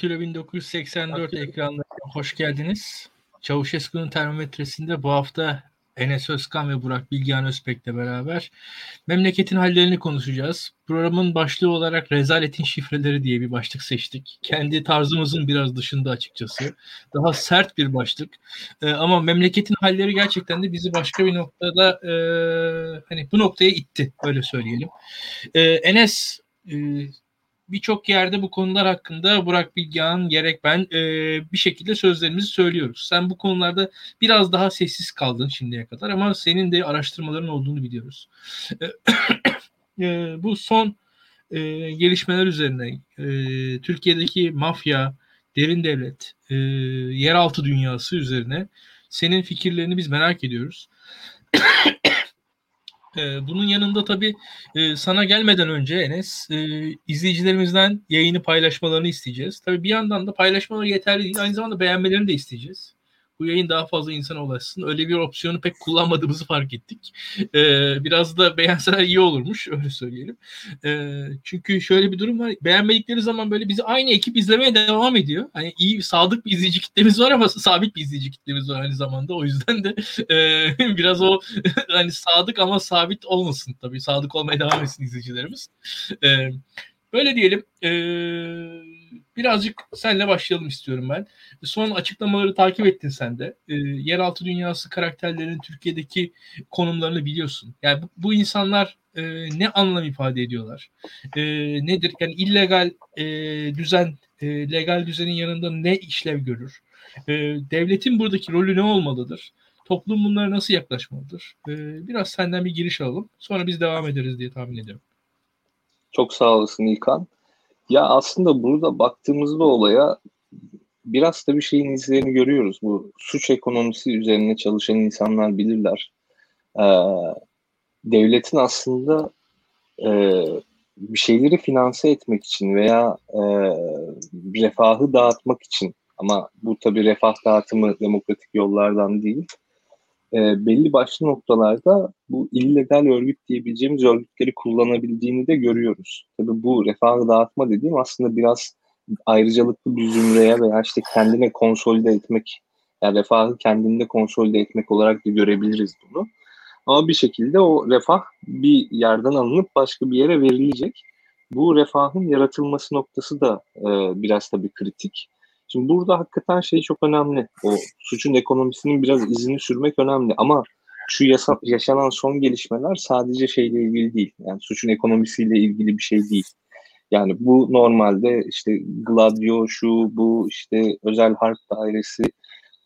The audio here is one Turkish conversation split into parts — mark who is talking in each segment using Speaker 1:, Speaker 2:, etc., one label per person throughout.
Speaker 1: Daktilo 1984 ekranlarına hoş geldiniz. Çavuşesku'nun termometresinde bu hafta Enes Özkan ve Burak Bilgehan Özbek'le beraber memleketin hallerini konuşacağız. Programın başlığı olarak rezaletin şifreleri diye bir başlık seçtik. Kendi tarzımızın biraz dışında açıkçası. Daha sert bir başlık. Ee, ama memleketin halleri gerçekten de bizi başka bir noktada e, hani bu noktaya itti öyle söyleyelim. Ee, Enes e, birçok yerde bu konular hakkında Burak Bilgehan gerek ben e, bir şekilde sözlerimizi söylüyoruz. Sen bu konularda biraz daha sessiz kaldın şimdiye kadar ama senin de araştırmaların olduğunu biliyoruz. E, e, bu son e, gelişmeler üzerine e, Türkiye'deki mafya, derin devlet, e, yeraltı dünyası üzerine senin fikirlerini biz merak ediyoruz. Ee, bunun yanında tabii e, sana gelmeden önce Enes e, izleyicilerimizden yayını paylaşmalarını isteyeceğiz. Tabii bir yandan da paylaşmaları yeterli değil. Aynı zamanda beğenmelerini de isteyeceğiz bu yayın daha fazla insana ulaşsın. Öyle bir opsiyonu pek kullanmadığımızı fark ettik. Ee, biraz da beğenseler iyi olurmuş öyle söyleyelim. Ee, çünkü şöyle bir durum var. Beğenmedikleri zaman böyle bizi aynı ekip izlemeye devam ediyor. Hani iyi sadık bir izleyici kitlemiz var ama sabit bir izleyici kitlemiz var aynı zamanda. O yüzden de e, biraz o hani sadık ama sabit olmasın tabii. Sadık olmaya devam etsin izleyicilerimiz. Ee, böyle diyelim. Eee birazcık senle başlayalım istiyorum ben. Son açıklamaları takip ettin sen de. E, yeraltı dünyası karakterlerinin Türkiye'deki konumlarını biliyorsun. Yani bu, bu insanlar e, ne anlam ifade ediyorlar? E, nedir? Yani illegal e, düzen, e, legal düzenin yanında ne işlev görür? E, devletin buradaki rolü ne olmalıdır? Toplum bunlara nasıl yaklaşmalıdır? E, biraz senden bir giriş alalım. Sonra biz devam ederiz diye tahmin ediyorum.
Speaker 2: Çok sağ olasın İlkan. Ya aslında burada baktığımızda olaya biraz da bir şeyin izlerini görüyoruz. Bu suç ekonomisi üzerine çalışan insanlar bilirler. Ee, devletin aslında e, bir şeyleri finanse etmek için veya e, refahı dağıtmak için ama bu tabii refah dağıtımı demokratik yollardan değil e, belli başlı noktalarda bu illegal örgüt diyebileceğimiz örgütleri kullanabildiğini de görüyoruz. Tabii bu refah dağıtma dediğim aslında biraz ayrıcalıklı bir zümreye veya işte kendine konsolide etmek, yani refahı kendinde konsolide etmek olarak da görebiliriz bunu. Ama bir şekilde o refah bir yerden alınıp başka bir yere verilecek. Bu refahın yaratılması noktası da e, biraz tabii kritik. Şimdi burada hakikaten şey çok önemli. O suçun ekonomisinin biraz izini sürmek önemli ama şu yasa, yaşanan son gelişmeler sadece şeyle ilgili değil. Yani suçun ekonomisiyle ilgili bir şey değil. Yani bu normalde işte Gladio şu bu işte özel harp dairesi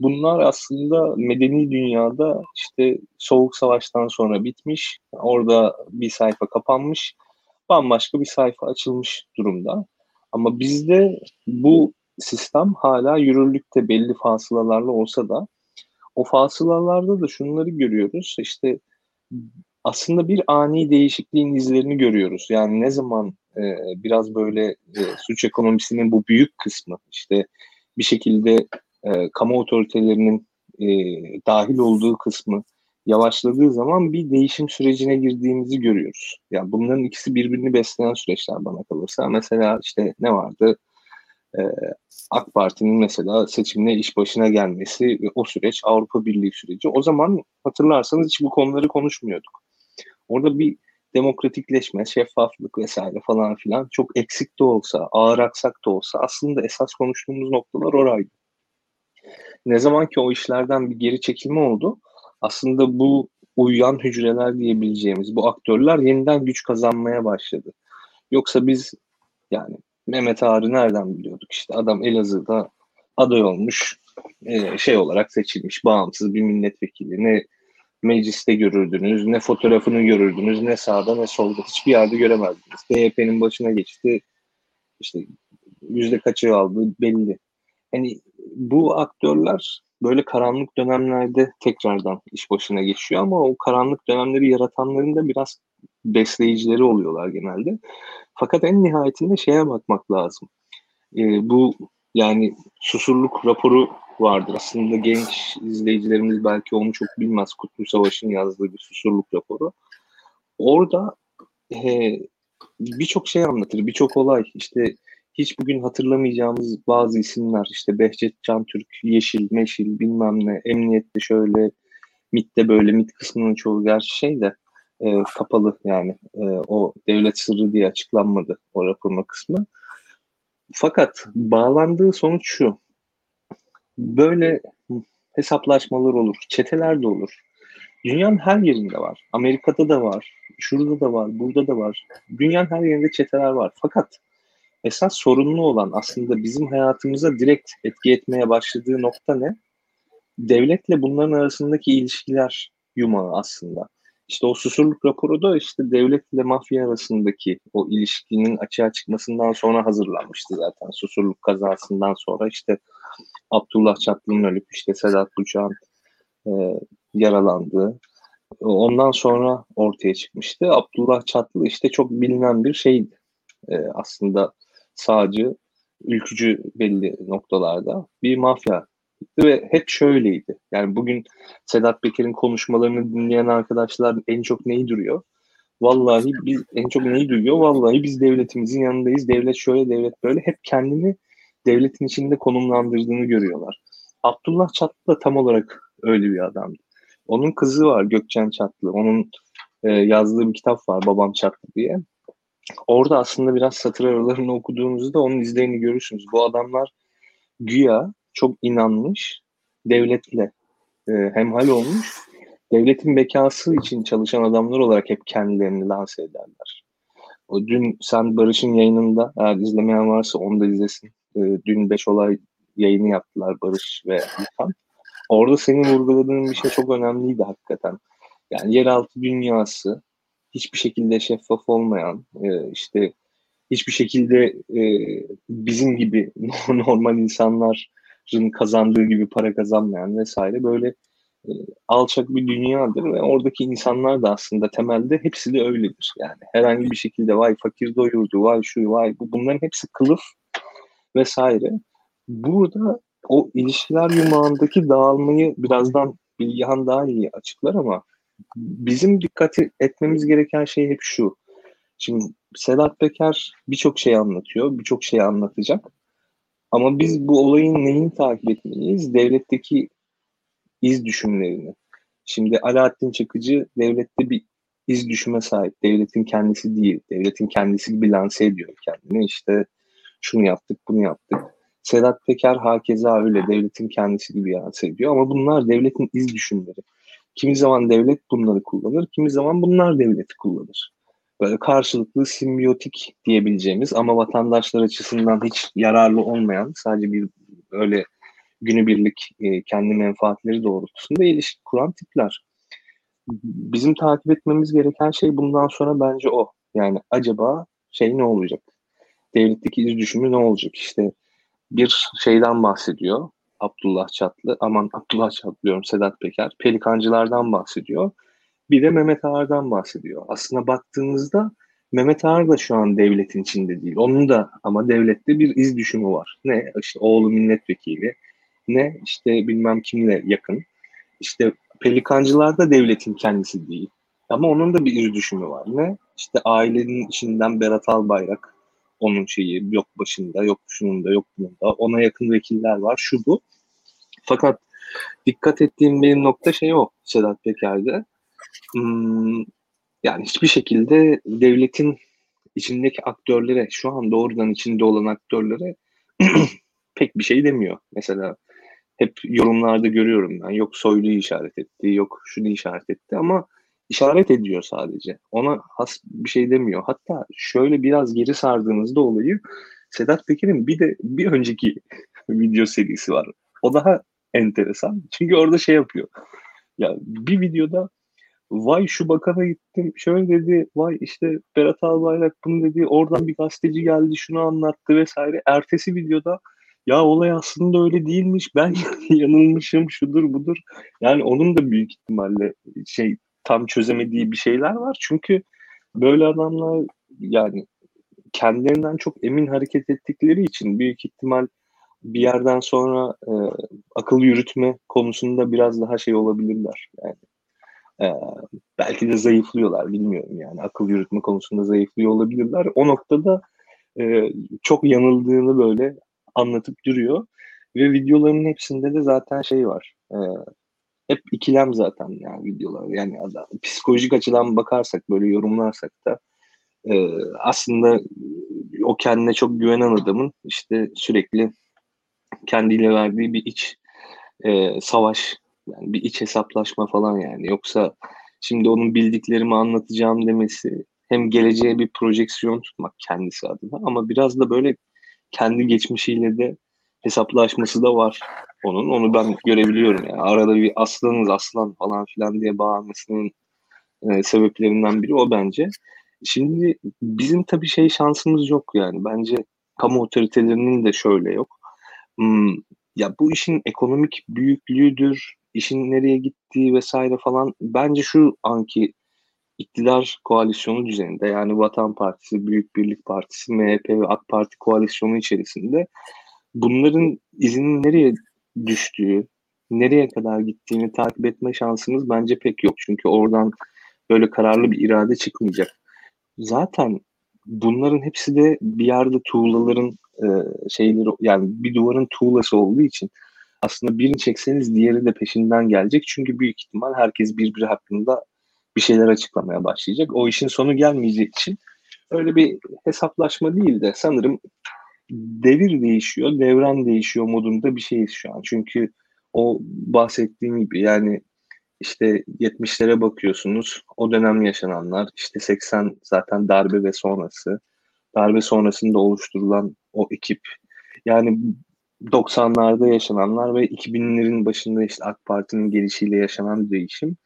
Speaker 2: bunlar aslında medeni dünyada işte soğuk savaştan sonra bitmiş. Orada bir sayfa kapanmış. Bambaşka bir sayfa açılmış durumda. Ama bizde bu sistem hala yürürlükte belli fasılalarla olsa da o fasılalarda da şunları görüyoruz. İşte aslında bir ani değişikliğin izlerini görüyoruz. Yani ne zaman e, biraz böyle e, suç ekonomisinin bu büyük kısmı işte bir şekilde e, kamu otoritelerinin e, dahil olduğu kısmı yavaşladığı zaman bir değişim sürecine girdiğimizi görüyoruz. Yani bunların ikisi birbirini besleyen süreçler bana kalırsa. Mesela işte ne vardı? Ee, AK Parti'nin mesela seçimle iş başına gelmesi ve o süreç Avrupa Birliği süreci. O zaman hatırlarsanız hiç bu konuları konuşmuyorduk. Orada bir demokratikleşme, şeffaflık vesaire falan filan çok eksik de olsa, ağır aksak da olsa aslında esas konuştuğumuz noktalar oraydı. Ne zaman ki o işlerden bir geri çekilme oldu, aslında bu uyuyan hücreler diyebileceğimiz bu aktörler yeniden güç kazanmaya başladı. Yoksa biz yani Mehmet Ağar'ı nereden biliyorduk? İşte adam Elazığ'da aday olmuş, e, şey olarak seçilmiş, bağımsız bir milletvekili. Ne mecliste görürdünüz, ne fotoğrafını görürdünüz, ne sağda ne solda. Hiçbir yerde göremezdiniz. DYP'nin başına geçti. İşte yüzde kaçı aldı belli. Hani bu aktörler böyle karanlık dönemlerde tekrardan iş başına geçiyor ama o karanlık dönemleri yaratanların da biraz besleyicileri oluyorlar genelde. Fakat en nihayetinde şeye bakmak lazım. E, bu yani susurluk raporu vardır. Aslında genç izleyicilerimiz belki onu çok bilmez. Kutlu Savaş'ın yazdığı bir susurluk raporu. Orada e, birçok şey anlatır, birçok olay. İşte hiç bugün hatırlamayacağımız bazı isimler işte Behçet Türk, Yeşil, Meşil bilmem ne, Emniyette şöyle, MIT'te böyle, MIT kısmının çoğu gerçi şey de e, kapalı yani e, o devlet sırrı diye açıklanmadı o raporun kısmı. Fakat bağlandığı sonuç şu. Böyle hesaplaşmalar olur, çeteler de olur. Dünyanın her yerinde var. Amerika'da da var, şurada da var, burada da var. Dünyanın her yerinde çeteler var. Fakat esas sorunlu olan aslında bizim hayatımıza direkt etki etmeye başladığı nokta ne? Devletle bunların arasındaki ilişkiler yumağı aslında. İşte o susurluk raporu da işte devletle mafya arasındaki o ilişkinin açığa çıkmasından sonra hazırlanmıştı zaten. Susurluk kazasından sonra işte Abdullah Çatlı'nın ölüp işte Sedat Bucak'ın e, yaralandığı ondan sonra ortaya çıkmıştı. Abdullah Çatlı işte çok bilinen bir şeydi. E, aslında sağcı, ülkücü belli noktalarda bir mafya ve hep şöyleydi. Yani bugün Sedat Peker'in konuşmalarını dinleyen arkadaşlar en çok neyi duruyor? Vallahi biz en çok neyi duyuyor? Vallahi biz devletimizin yanındayız. Devlet şöyle, devlet böyle. Hep kendini devletin içinde konumlandırdığını görüyorlar. Abdullah Çatlı da tam olarak öyle bir adamdı. Onun kızı var Gökçen Çatlı. Onun e, yazdığı bir kitap var Babam Çatlı diye. Orada aslında biraz satır aralarını okuduğunuzda onun izlerini görürsünüz. Bu adamlar güya çok inanmış, devletle e, hemhal olmuş, devletin bekası için çalışan adamlar olarak hep kendilerini lanse ederler. O dün sen Barış'ın yayınında eğer izlemeyen varsa onu da izlesin. E, dün beş olay yayını yaptılar Barış ve İlhan. Orada senin vurguladığın bir şey çok önemliydi hakikaten. Yani yeraltı dünyası hiçbir şekilde şeffaf olmayan, e, işte hiçbir şekilde e, bizim gibi normal insanların kazandığı gibi para kazanmayan vesaire böyle e, alçak bir dünyadır ve oradaki insanlar da aslında temelde hepsi de öyledir. Yani herhangi bir şekilde vay fakir doyurdu, vay şu, vay bu bunların hepsi kılıf vesaire. Burada o ilişkiler yumağındaki dağılmayı birazdan Bilgehan daha iyi açıklar ama bizim dikkat etmemiz gereken şey hep şu. Şimdi Sedat Peker birçok şey anlatıyor, birçok şey anlatacak. Ama biz bu olayın neyini takip etmeliyiz? Devletteki iz düşümlerini. Şimdi Alaaddin Çakıcı devlette bir iz düşüme sahip. Devletin kendisi değil. Devletin kendisi gibi lanse ediyor kendini. İşte şunu yaptık, bunu yaptık. Sedat Peker hakeza öyle devletin kendisi gibi lanse ediyor. Ama bunlar devletin iz düşümleri. Kimi zaman devlet bunları kullanır, kimi zaman bunlar devleti kullanır. Böyle karşılıklı simbiyotik diyebileceğimiz ama vatandaşlar açısından hiç yararlı olmayan sadece bir öyle günübirlik e, kendi menfaatleri doğrultusunda ilişki kuran tipler. Bizim takip etmemiz gereken şey bundan sonra bence o. Yani acaba şey ne olacak? Devletteki iz düşümü ne olacak? İşte bir şeyden bahsediyor. Abdullah Çatlı, aman Abdullah Çatlı diyorum Sedat Peker, pelikancılardan bahsediyor. Bir de Mehmet Ağar'dan bahsediyor. Aslında baktığınızda Mehmet Ağar da şu an devletin içinde değil. Onun da ama devlette bir iz düşümü var. Ne işte oğlu milletvekili, ne işte bilmem kimle yakın. İşte pelikancılar da devletin kendisi değil. Ama onun da bir iz düşümü var. Ne? İşte ailenin içinden Berat Albayrak, onun şeyi yok başında, yok şunun da, yok bunun da. Ona yakın vekiller var, şu bu. Fakat dikkat ettiğim bir nokta şey o Sedat Peker'de. Hmm, yani hiçbir şekilde devletin içindeki aktörlere, şu an doğrudan içinde olan aktörlere pek bir şey demiyor. Mesela hep yorumlarda görüyorum ben. Yok Soylu'yu işaret etti, yok şunu işaret etti ama işaret ediyor sadece. Ona has bir şey demiyor. Hatta şöyle biraz geri sardığınızda olayı Sedat Peker'in bir de bir önceki video serisi var. O daha enteresan. Çünkü orada şey yapıyor. Ya bir videoda vay şu bakana gittim şöyle dedi vay işte Berat Albayrak bunu dedi oradan bir gazeteci geldi şunu anlattı vesaire. Ertesi videoda ya olay aslında öyle değilmiş ben yanılmışım şudur budur. Yani onun da büyük ihtimalle şey tam çözemediği bir şeyler var. Çünkü böyle adamlar yani kendilerinden çok emin hareket ettikleri için büyük ihtimal bir yerden sonra e, akıl yürütme konusunda biraz daha şey olabilirler. Yani e, belki de zayıflıyorlar bilmiyorum yani akıl yürütme konusunda zayıflıyor olabilirler. O noktada e, çok yanıldığını böyle anlatıp duruyor. Ve videoların hepsinde de zaten şey var. E, hep ikilem zaten yani videolar. Yani adam, psikolojik açıdan bakarsak böyle yorumlarsak da e, aslında o kendine çok güvenen adamın işte sürekli kendiyle verdiği bir iç e, savaş yani bir iç hesaplaşma falan yani yoksa şimdi onun bildiklerimi anlatacağım demesi hem geleceğe bir projeksiyon tutmak kendisi adına ama biraz da böyle kendi geçmişiyle de hesaplaşması da var onun. Onu ben görebiliyorum yani. Arada bir aslanız aslan falan filan diye bağırmasının e, sebeplerinden biri o bence. Şimdi bizim tabii şey şansımız yok yani. Bence kamu otoritelerinin de şöyle yok. Hmm, ya bu işin ekonomik büyüklüğüdür, işin nereye gittiği vesaire falan bence şu anki iktidar koalisyonu düzeninde yani Vatan Partisi, Büyük Birlik Partisi, MHP ve AK Parti koalisyonu içerisinde bunların izinin nereye düştüğü, nereye kadar gittiğini takip etme şansımız bence pek yok. Çünkü oradan böyle kararlı bir irade çıkmayacak. Zaten bunların hepsi de bir yerde tuğlaların e, şeyleri yani bir duvarın tuğlası olduğu için aslında birini çekseniz diğeri de peşinden gelecek. Çünkü büyük ihtimal herkes birbiri hakkında bir şeyler açıklamaya başlayacak. O işin sonu gelmeyeceği için öyle bir hesaplaşma değil de sanırım devir değişiyor, devran değişiyor modunda bir şeyiz şu an. Çünkü o bahsettiğim gibi yani işte 70'lere bakıyorsunuz. O dönem yaşananlar işte 80 zaten darbe ve sonrası. Darbe sonrasında oluşturulan o ekip. Yani 90'larda yaşananlar ve 2000'lerin başında işte AK Parti'nin gelişiyle yaşanan değişim.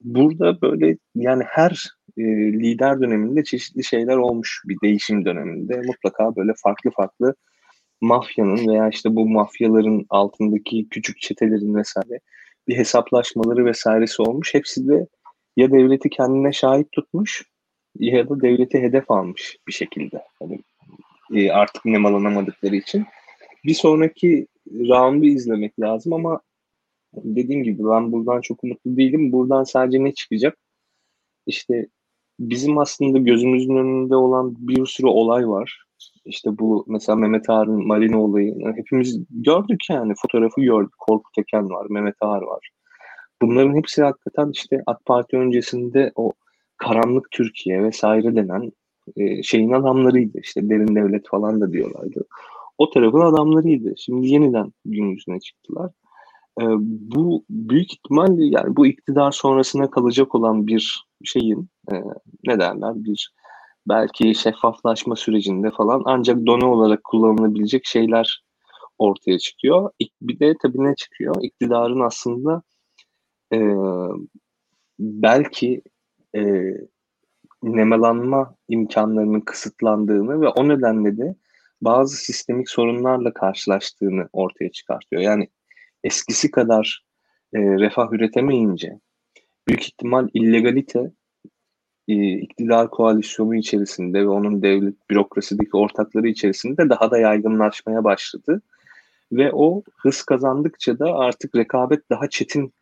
Speaker 2: Burada böyle yani her e, lider döneminde çeşitli şeyler olmuş bir değişim döneminde. Mutlaka böyle farklı farklı mafyanın veya işte bu mafyaların altındaki küçük çetelerin vesaire bir hesaplaşmaları vesairesi olmuş. Hepsi de ya devleti kendine şahit tutmuş ya da devleti hedef almış bir şekilde. Hani e, artık nemalanamadıkları için. Bir sonraki roundu izlemek lazım ama dediğim gibi ben buradan çok umutlu değilim. Buradan sadece ne çıkacak? İşte bizim aslında gözümüzün önünde olan bir sürü olay var. İşte bu mesela Mehmet Ağar'ın Marina olayı. hepimiz gördük yani fotoğrafı gördük. Korkut Eken var, Mehmet Ağar var. Bunların hepsi hakikaten işte AK Parti öncesinde o karanlık Türkiye vesaire denen e, şeyin adamlarıydı. İşte derin devlet falan da diyorlardı. O tarafın adamlarıydı. Şimdi yeniden gün yüzüne çıktılar. E, bu büyük ihtimalle yani bu iktidar sonrasına kalacak olan bir şeyin e, ne derler bir belki şeffaflaşma sürecinde falan ancak done olarak kullanılabilecek şeyler ortaya çıkıyor. Bir de tabii ne çıkıyor? İktidarın aslında e, belki e, nemalanma imkanlarının kısıtlandığını ve o nedenle de bazı sistemik sorunlarla karşılaştığını ortaya çıkartıyor. Yani eskisi kadar e, refah üretemeyince büyük ihtimal illegalite e, iktidar koalisyonu içerisinde ve onun devlet bürokrasideki ortakları içerisinde daha da yaygınlaşmaya başladı. Ve o hız kazandıkça da artık rekabet daha çetin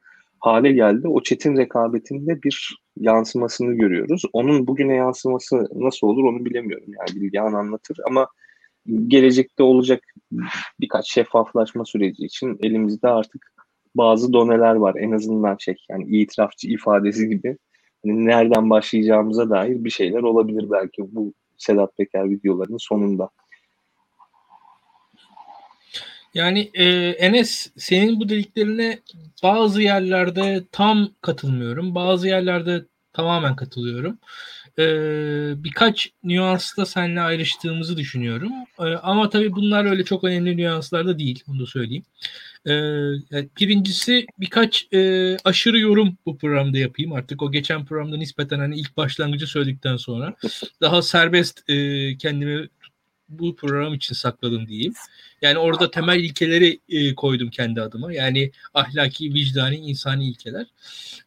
Speaker 2: hale geldi. O çetin rekabetinde bir yansımasını görüyoruz. Onun bugüne yansıması nasıl olur onu bilemiyorum. Yani Bilgehan anlatır ama gelecekte olacak birkaç şeffaflaşma süreci için elimizde artık bazı doneler var. En azından şey yani itirafçı ifadesi gibi hani nereden başlayacağımıza dair bir şeyler olabilir belki bu Sedat Peker videolarının sonunda.
Speaker 1: Yani e, Enes senin bu dediklerine bazı yerlerde tam katılmıyorum. Bazı yerlerde tamamen katılıyorum. E, birkaç nüansla seninle ayrıştığımızı düşünüyorum. E, ama tabii bunlar öyle çok önemli nüanslar da değil. Onu da söyleyeyim. E, birincisi birkaç e, aşırı yorum bu programda yapayım. Artık o geçen programda nispeten hani ilk başlangıcı söyledikten sonra daha serbest e, kendimi bu program için sakladım diyeyim. Yani orada temel ilkeleri e, koydum kendi adıma. Yani ahlaki, vicdani, insani ilkeler.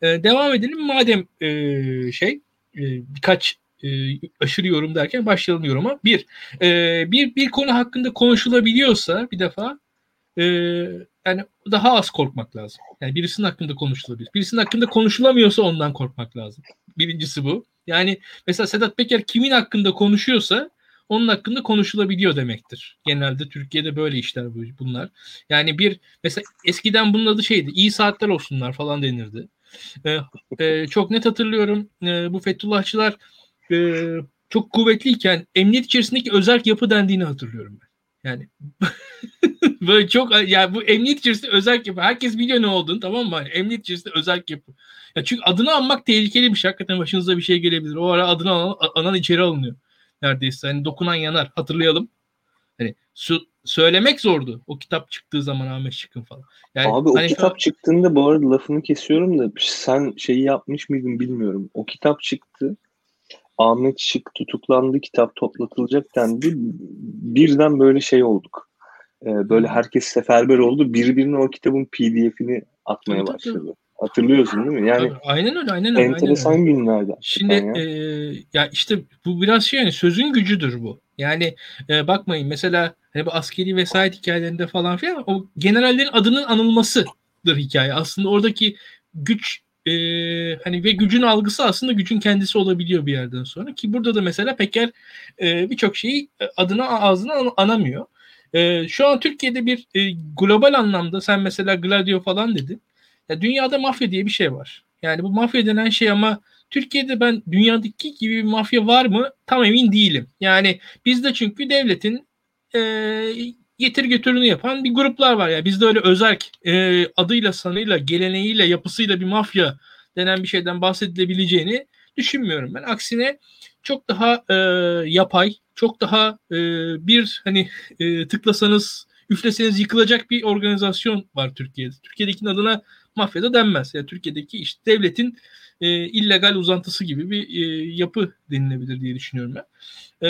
Speaker 1: E, devam edelim. Madem e, şey e, birkaç e, aşırı yorum derken başlayalım yoruma. Bir, e, bir, bir konu hakkında konuşulabiliyorsa bir defa e, yani daha az korkmak lazım. Yani birisinin hakkında konuşulabilir. Birisinin hakkında konuşulamıyorsa ondan korkmak lazım. Birincisi bu. Yani mesela Sedat Peker kimin hakkında konuşuyorsa onun hakkında konuşulabiliyor demektir. Genelde Türkiye'de böyle işler bunlar. Yani bir mesela eskiden bunun adı şeydi iyi saatler olsunlar falan denirdi. Ee, e, çok net hatırlıyorum e, bu Fethullahçılar e, çok kuvvetliyken emniyet içerisindeki özel yapı dendiğini hatırlıyorum ben. Yani böyle çok yani bu emniyet içerisinde özel yapı. Herkes biliyor ne olduğunu tamam mı? Yani emniyet içerisinde özel yapı. Ya çünkü adını anmak tehlikeli bir şey. Hakikaten başınıza bir şey gelebilir. O ara adını anan, anan içeri alınıyor. Neredeyse. Hani dokunan yanar. Hatırlayalım. Hani su, söylemek zordu. O kitap çıktığı zaman Ahmet Şık'ın falan.
Speaker 2: Yani, Abi hani o kitap an... çıktığında bu arada lafını kesiyorum da sen şeyi yapmış mıydın bilmiyorum. O kitap çıktı. Ahmet Şık tutuklandı kitap toplatılacak dendi. Birden böyle şey olduk. Ee, böyle herkes seferber oldu. Birbirine o kitabın pdf'ini atmaya başladı. Hatırlıyorsun değil mi? Yani
Speaker 1: aynen öyle, aynen öyle.
Speaker 2: Enteresan
Speaker 1: aynen
Speaker 2: öyle. günlerden.
Speaker 1: Şimdi ya. E, ya işte bu biraz şey yani sözün gücüdür bu. Yani e, bakmayın mesela hani bu askeri vesayet hikayelerinde falan filan o generallerin adının anılmasıdır hikaye. Aslında oradaki güç e, hani ve gücün algısı aslında gücün kendisi olabiliyor bir yerden sonra ki burada da mesela Peker e, birçok şeyi adına ağzına an, anamıyor. E, şu an Türkiye'de bir e, global anlamda sen mesela Gladio falan dedin. Ya dünyada mafya diye bir şey var. Yani bu mafya denen şey ama Türkiye'de ben dünyadaki gibi bir mafya var mı tam emin değilim. Yani bizde çünkü devletin e, getir götürünü yapan bir gruplar var. Yani bizde öyle özel e, adıyla, sanıyla, geleneğiyle, yapısıyla bir mafya denen bir şeyden bahsedilebileceğini düşünmüyorum ben. Aksine çok daha e, yapay, çok daha e, bir hani e, tıklasanız, üfleseniz yıkılacak bir organizasyon var Türkiye'de. Türkiye'dekinin adına mafya da denmez. Yani Türkiye'deki işte devletin e, illegal uzantısı gibi bir e, yapı denilebilir diye düşünüyorum ben. E,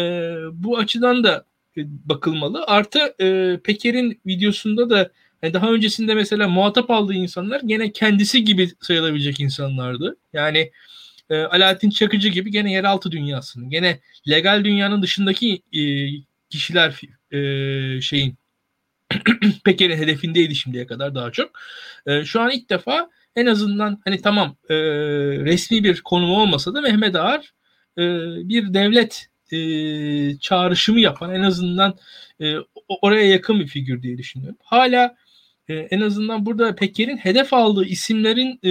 Speaker 1: bu açıdan da e, bakılmalı. Artı e, Peker'in videosunda da yani daha öncesinde mesela muhatap aldığı insanlar gene kendisi gibi sayılabilecek insanlardı. Yani e, Alaaddin Çakıcı gibi gene yeraltı dünyasının, gene legal dünyanın dışındaki e, kişiler e, şeyin Peker'in hedefindeydi şimdiye kadar daha çok. E, şu an ilk defa en azından hani tamam e, resmi bir konumu olmasa da Mehmet Ağar e, bir devlet e, çağrışımı yapan en azından e, oraya yakın bir figür diye düşünüyorum. Hala e, en azından burada Peker'in hedef aldığı isimlerin e,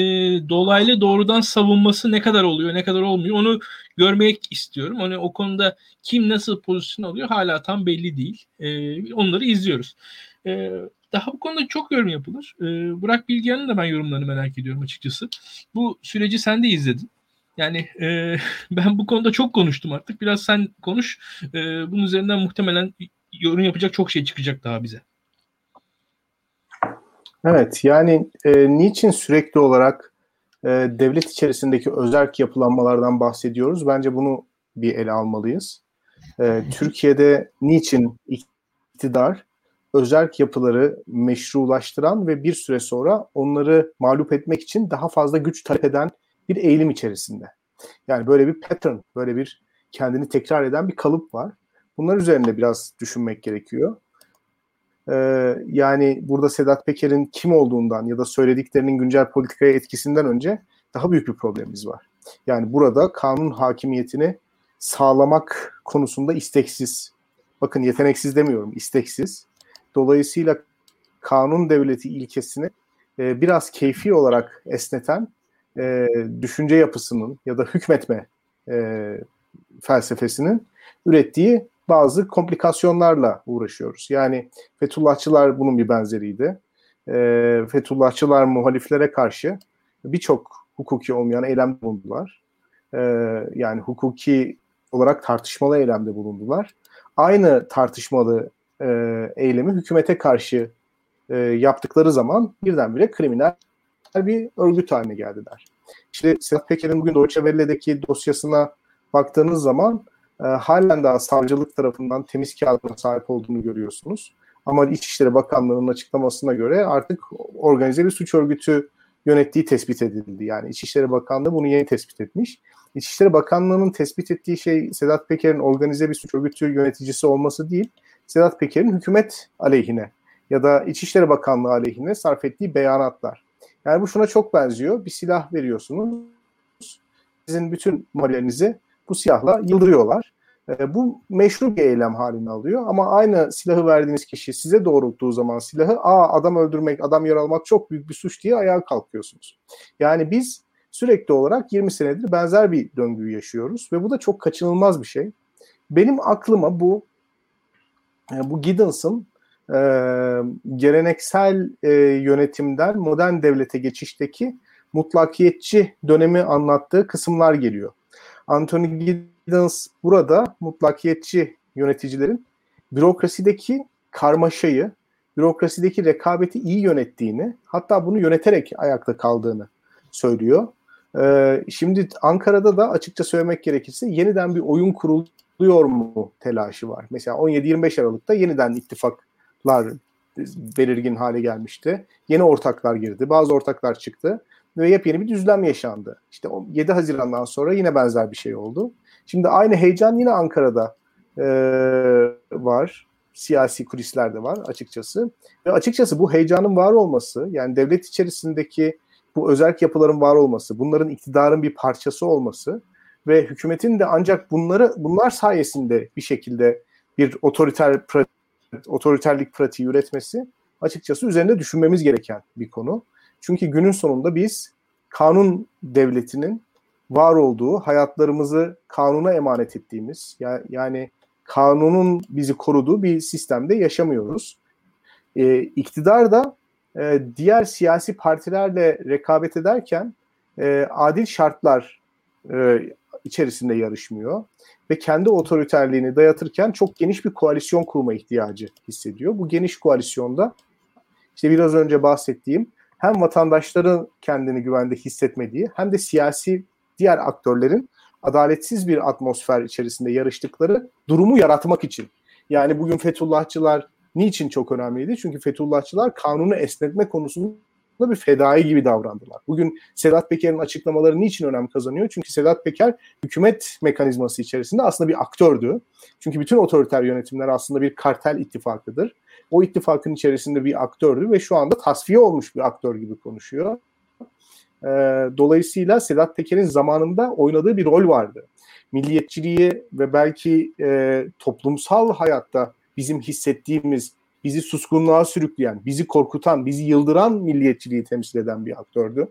Speaker 1: dolaylı doğrudan savunması ne kadar oluyor ne kadar olmuyor onu görmek istiyorum. Hani o konuda kim nasıl pozisyon alıyor hala tam belli değil. E, onları izliyoruz. E, daha bu konuda çok yorum yapılır. E, Burak Bilgehan'ın da ben yorumlarını merak ediyorum açıkçası. Bu süreci sen de izledin. Yani e, ben bu konuda çok konuştum artık. Biraz sen konuş. E, bunun üzerinden muhtemelen yorum yapacak çok şey çıkacak daha bize.
Speaker 3: Evet yani e, niçin sürekli olarak e, devlet içerisindeki özerk yapılanmalardan bahsediyoruz? Bence bunu bir ele almalıyız. E, Türkiye'de niçin iktidar özerk yapıları meşrulaştıran ve bir süre sonra onları mağlup etmek için daha fazla güç talep eden bir eğilim içerisinde. Yani böyle bir pattern, böyle bir kendini tekrar eden bir kalıp var. Bunlar üzerinde biraz düşünmek gerekiyor. Ee, yani burada Sedat Peker'in kim olduğundan ya da söylediklerinin güncel politikaya etkisinden önce daha büyük bir problemimiz var. Yani burada kanun hakimiyetini sağlamak konusunda isteksiz. Bakın yeteneksiz demiyorum, isteksiz. Dolayısıyla kanun devleti ilkesini e, biraz keyfi olarak esneten e, düşünce yapısının ya da hükmetme e, felsefesinin ürettiği bazı komplikasyonlarla uğraşıyoruz. Yani Fethullahçılar bunun bir benzeriydi. E, Fethullahçılar muhaliflere karşı birçok hukuki olmayan eylemde bulundular. E, yani hukuki olarak tartışmalı eylemde bulundular. Aynı tartışmalı e, eylemi hükümete karşı e, yaptıkları zaman birdenbire kriminal bir örgüt haline geldiler. İşte Sedat Peker'in bugün Deutsche Welle'deki dosyasına baktığınız zaman e, halen daha savcılık tarafından temiz kağıdına sahip olduğunu görüyorsunuz. Ama İçişleri Bakanlığı'nın açıklamasına göre artık organize bir suç örgütü yönettiği tespit edildi. Yani İçişleri Bakanlığı bunu yeni tespit etmiş. İçişleri Bakanlığı'nın tespit ettiği şey Sedat Peker'in organize bir suç örgütü yöneticisi olması değil, Sedat Peker'in hükümet aleyhine ya da İçişleri Bakanlığı aleyhine sarf ettiği beyanatlar. Yani bu şuna çok benziyor. Bir silah veriyorsunuz. Sizin bütün moralinizi bu silahla yıldırıyorlar. E, bu meşru bir eylem halini alıyor ama aynı silahı verdiğiniz kişi size doğrulttuğu zaman silahı aa adam öldürmek, adam yaralamak çok büyük bir suç diye ayağa kalkıyorsunuz. Yani biz sürekli olarak 20 senedir benzer bir döngüyü yaşıyoruz ve bu da çok kaçınılmaz bir şey. Benim aklıma bu bu Giddens'ın e, geleneksel e, yönetimden modern devlete geçişteki mutlakiyetçi dönemi anlattığı kısımlar geliyor. Anthony Giddens burada mutlakiyetçi yöneticilerin bürokrasideki karmaşayı, bürokrasideki rekabeti iyi yönettiğini, hatta bunu yöneterek ayakta kaldığını söylüyor. Ee, şimdi Ankara'da da açıkça söylemek gerekirse yeniden bir oyun kuruluyor mu telaşı var. Mesela 17-25 Aralık'ta yeniden ittifaklar belirgin hale gelmişti. Yeni ortaklar girdi. Bazı ortaklar çıktı ve yepyeni bir düzlem yaşandı. İşte 7 Haziran'dan sonra yine benzer bir şey oldu. Şimdi aynı heyecan yine Ankara'da e, var. Siyasi kulislerde var açıkçası. Ve açıkçası bu heyecanın var olması yani devlet içerisindeki bu özerk yapıların var olması, bunların iktidarın bir parçası olması ve hükümetin de ancak bunları bunlar sayesinde bir şekilde bir otoriter otoriterlik pratiği üretmesi açıkçası üzerinde düşünmemiz gereken bir konu. Çünkü günün sonunda biz kanun devletinin var olduğu, hayatlarımızı kanuna emanet ettiğimiz, yani kanunun bizi koruduğu bir sistemde yaşamıyoruz. E, iktidar da e, diğer siyasi partilerle rekabet ederken e, adil şartlar e, içerisinde yarışmıyor ve kendi otoriterliğini dayatırken çok geniş bir koalisyon kurma ihtiyacı hissediyor. Bu geniş koalisyonda işte biraz önce bahsettiğim hem vatandaşların kendini güvende hissetmediği hem de siyasi diğer aktörlerin adaletsiz bir atmosfer içerisinde yarıştıkları durumu yaratmak için. Yani bugün Fethullahçılar niçin çok önemliydi? Çünkü Fethullahçılar kanunu esnetme konusunda bir fedai gibi davrandılar. Bugün Sedat Peker'in açıklamaları niçin önem kazanıyor? Çünkü Sedat Peker hükümet mekanizması içerisinde aslında bir aktördü. Çünkü bütün otoriter yönetimler aslında bir kartel ittifakıdır. O ittifakın içerisinde bir aktördü ve şu anda tasfiye olmuş bir aktör gibi konuşuyor. Ee, dolayısıyla Sedat Peker'in zamanında oynadığı bir rol vardı. Milliyetçiliği ve belki e, toplumsal hayatta bizim hissettiğimiz, bizi suskunluğa sürükleyen, bizi korkutan, bizi yıldıran milliyetçiliği temsil eden bir aktördü.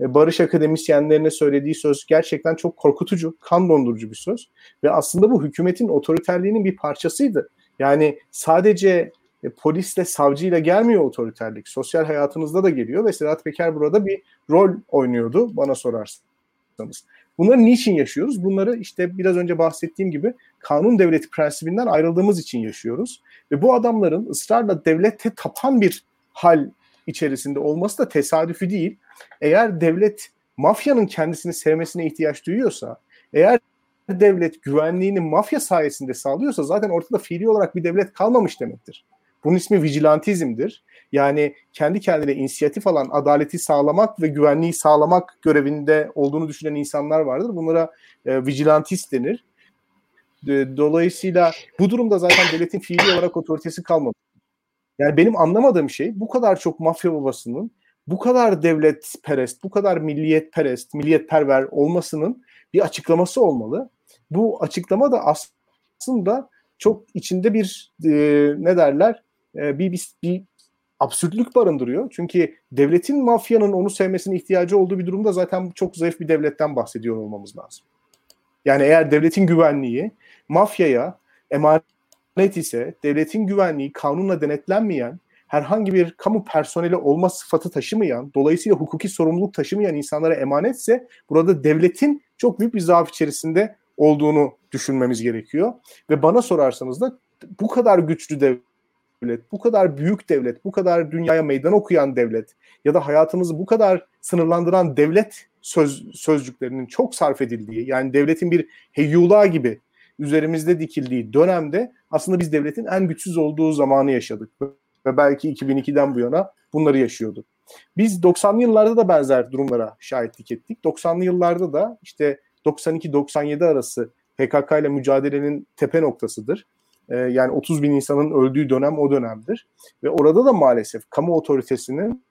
Speaker 3: E, barış akademisyenlerine söylediği söz gerçekten çok korkutucu, kan dondurucu bir söz. Ve aslında bu hükümetin otoriterliğinin bir parçasıydı. Yani sadece e, polisle, savcıyla gelmiyor otoriterlik. Sosyal hayatınızda da geliyor ve Sedat Peker burada bir rol oynuyordu bana sorarsanız. Bunları niçin yaşıyoruz? Bunları işte biraz önce bahsettiğim gibi kanun devleti prensibinden ayrıldığımız için yaşıyoruz. Ve bu adamların ısrarla devlete tapan bir hal içerisinde olması da tesadüfi değil. Eğer devlet mafyanın kendisini sevmesine ihtiyaç duyuyorsa, eğer devlet güvenliğini mafya sayesinde sağlıyorsa zaten ortada fiili olarak bir devlet kalmamış demektir. Bunun ismi vigilantizmdir. Yani kendi kendine inisiyatif alan adaleti sağlamak ve güvenliği sağlamak görevinde olduğunu düşünen insanlar vardır. Bunlara e, vigilantist denir. E, dolayısıyla bu durumda zaten devletin fiili olarak otoritesi kalmadı. Yani benim anlamadığım şey bu kadar çok mafya babasının bu kadar devlet perest, bu kadar milliyet perest, milliyet perver olmasının bir açıklaması olmalı. Bu açıklama da aslında çok içinde bir e, ne derler e, bir, bir, bir absürtlük barındırıyor. Çünkü devletin mafyanın onu sevmesine ihtiyacı olduğu bir durumda zaten çok zayıf bir devletten bahsediyor olmamız lazım. Yani eğer devletin güvenliği mafyaya emanet ise devletin güvenliği kanunla denetlenmeyen herhangi bir kamu personeli olma sıfatı taşımayan, dolayısıyla hukuki sorumluluk taşımayan insanlara emanetse burada devletin çok büyük bir zaaf içerisinde olduğunu düşünmemiz gerekiyor. Ve bana sorarsanız da bu kadar güçlü devlet devlet, bu kadar büyük devlet, bu kadar dünyaya meydan okuyan devlet ya da hayatımızı bu kadar sınırlandıran devlet söz, sözcüklerinin çok sarf edildiği yani devletin bir heyyula gibi üzerimizde dikildiği dönemde aslında biz devletin en güçsüz olduğu zamanı yaşadık. Ve belki 2002'den bu yana bunları yaşıyorduk. Biz 90'lı yıllarda da benzer durumlara şahitlik ettik. 90'lı yıllarda da işte 92-97 arası PKK ile mücadelenin tepe noktasıdır. E, yani 30 bin insanın öldüğü dönem o dönemdir. Ve orada da maalesef kamu otoritesinin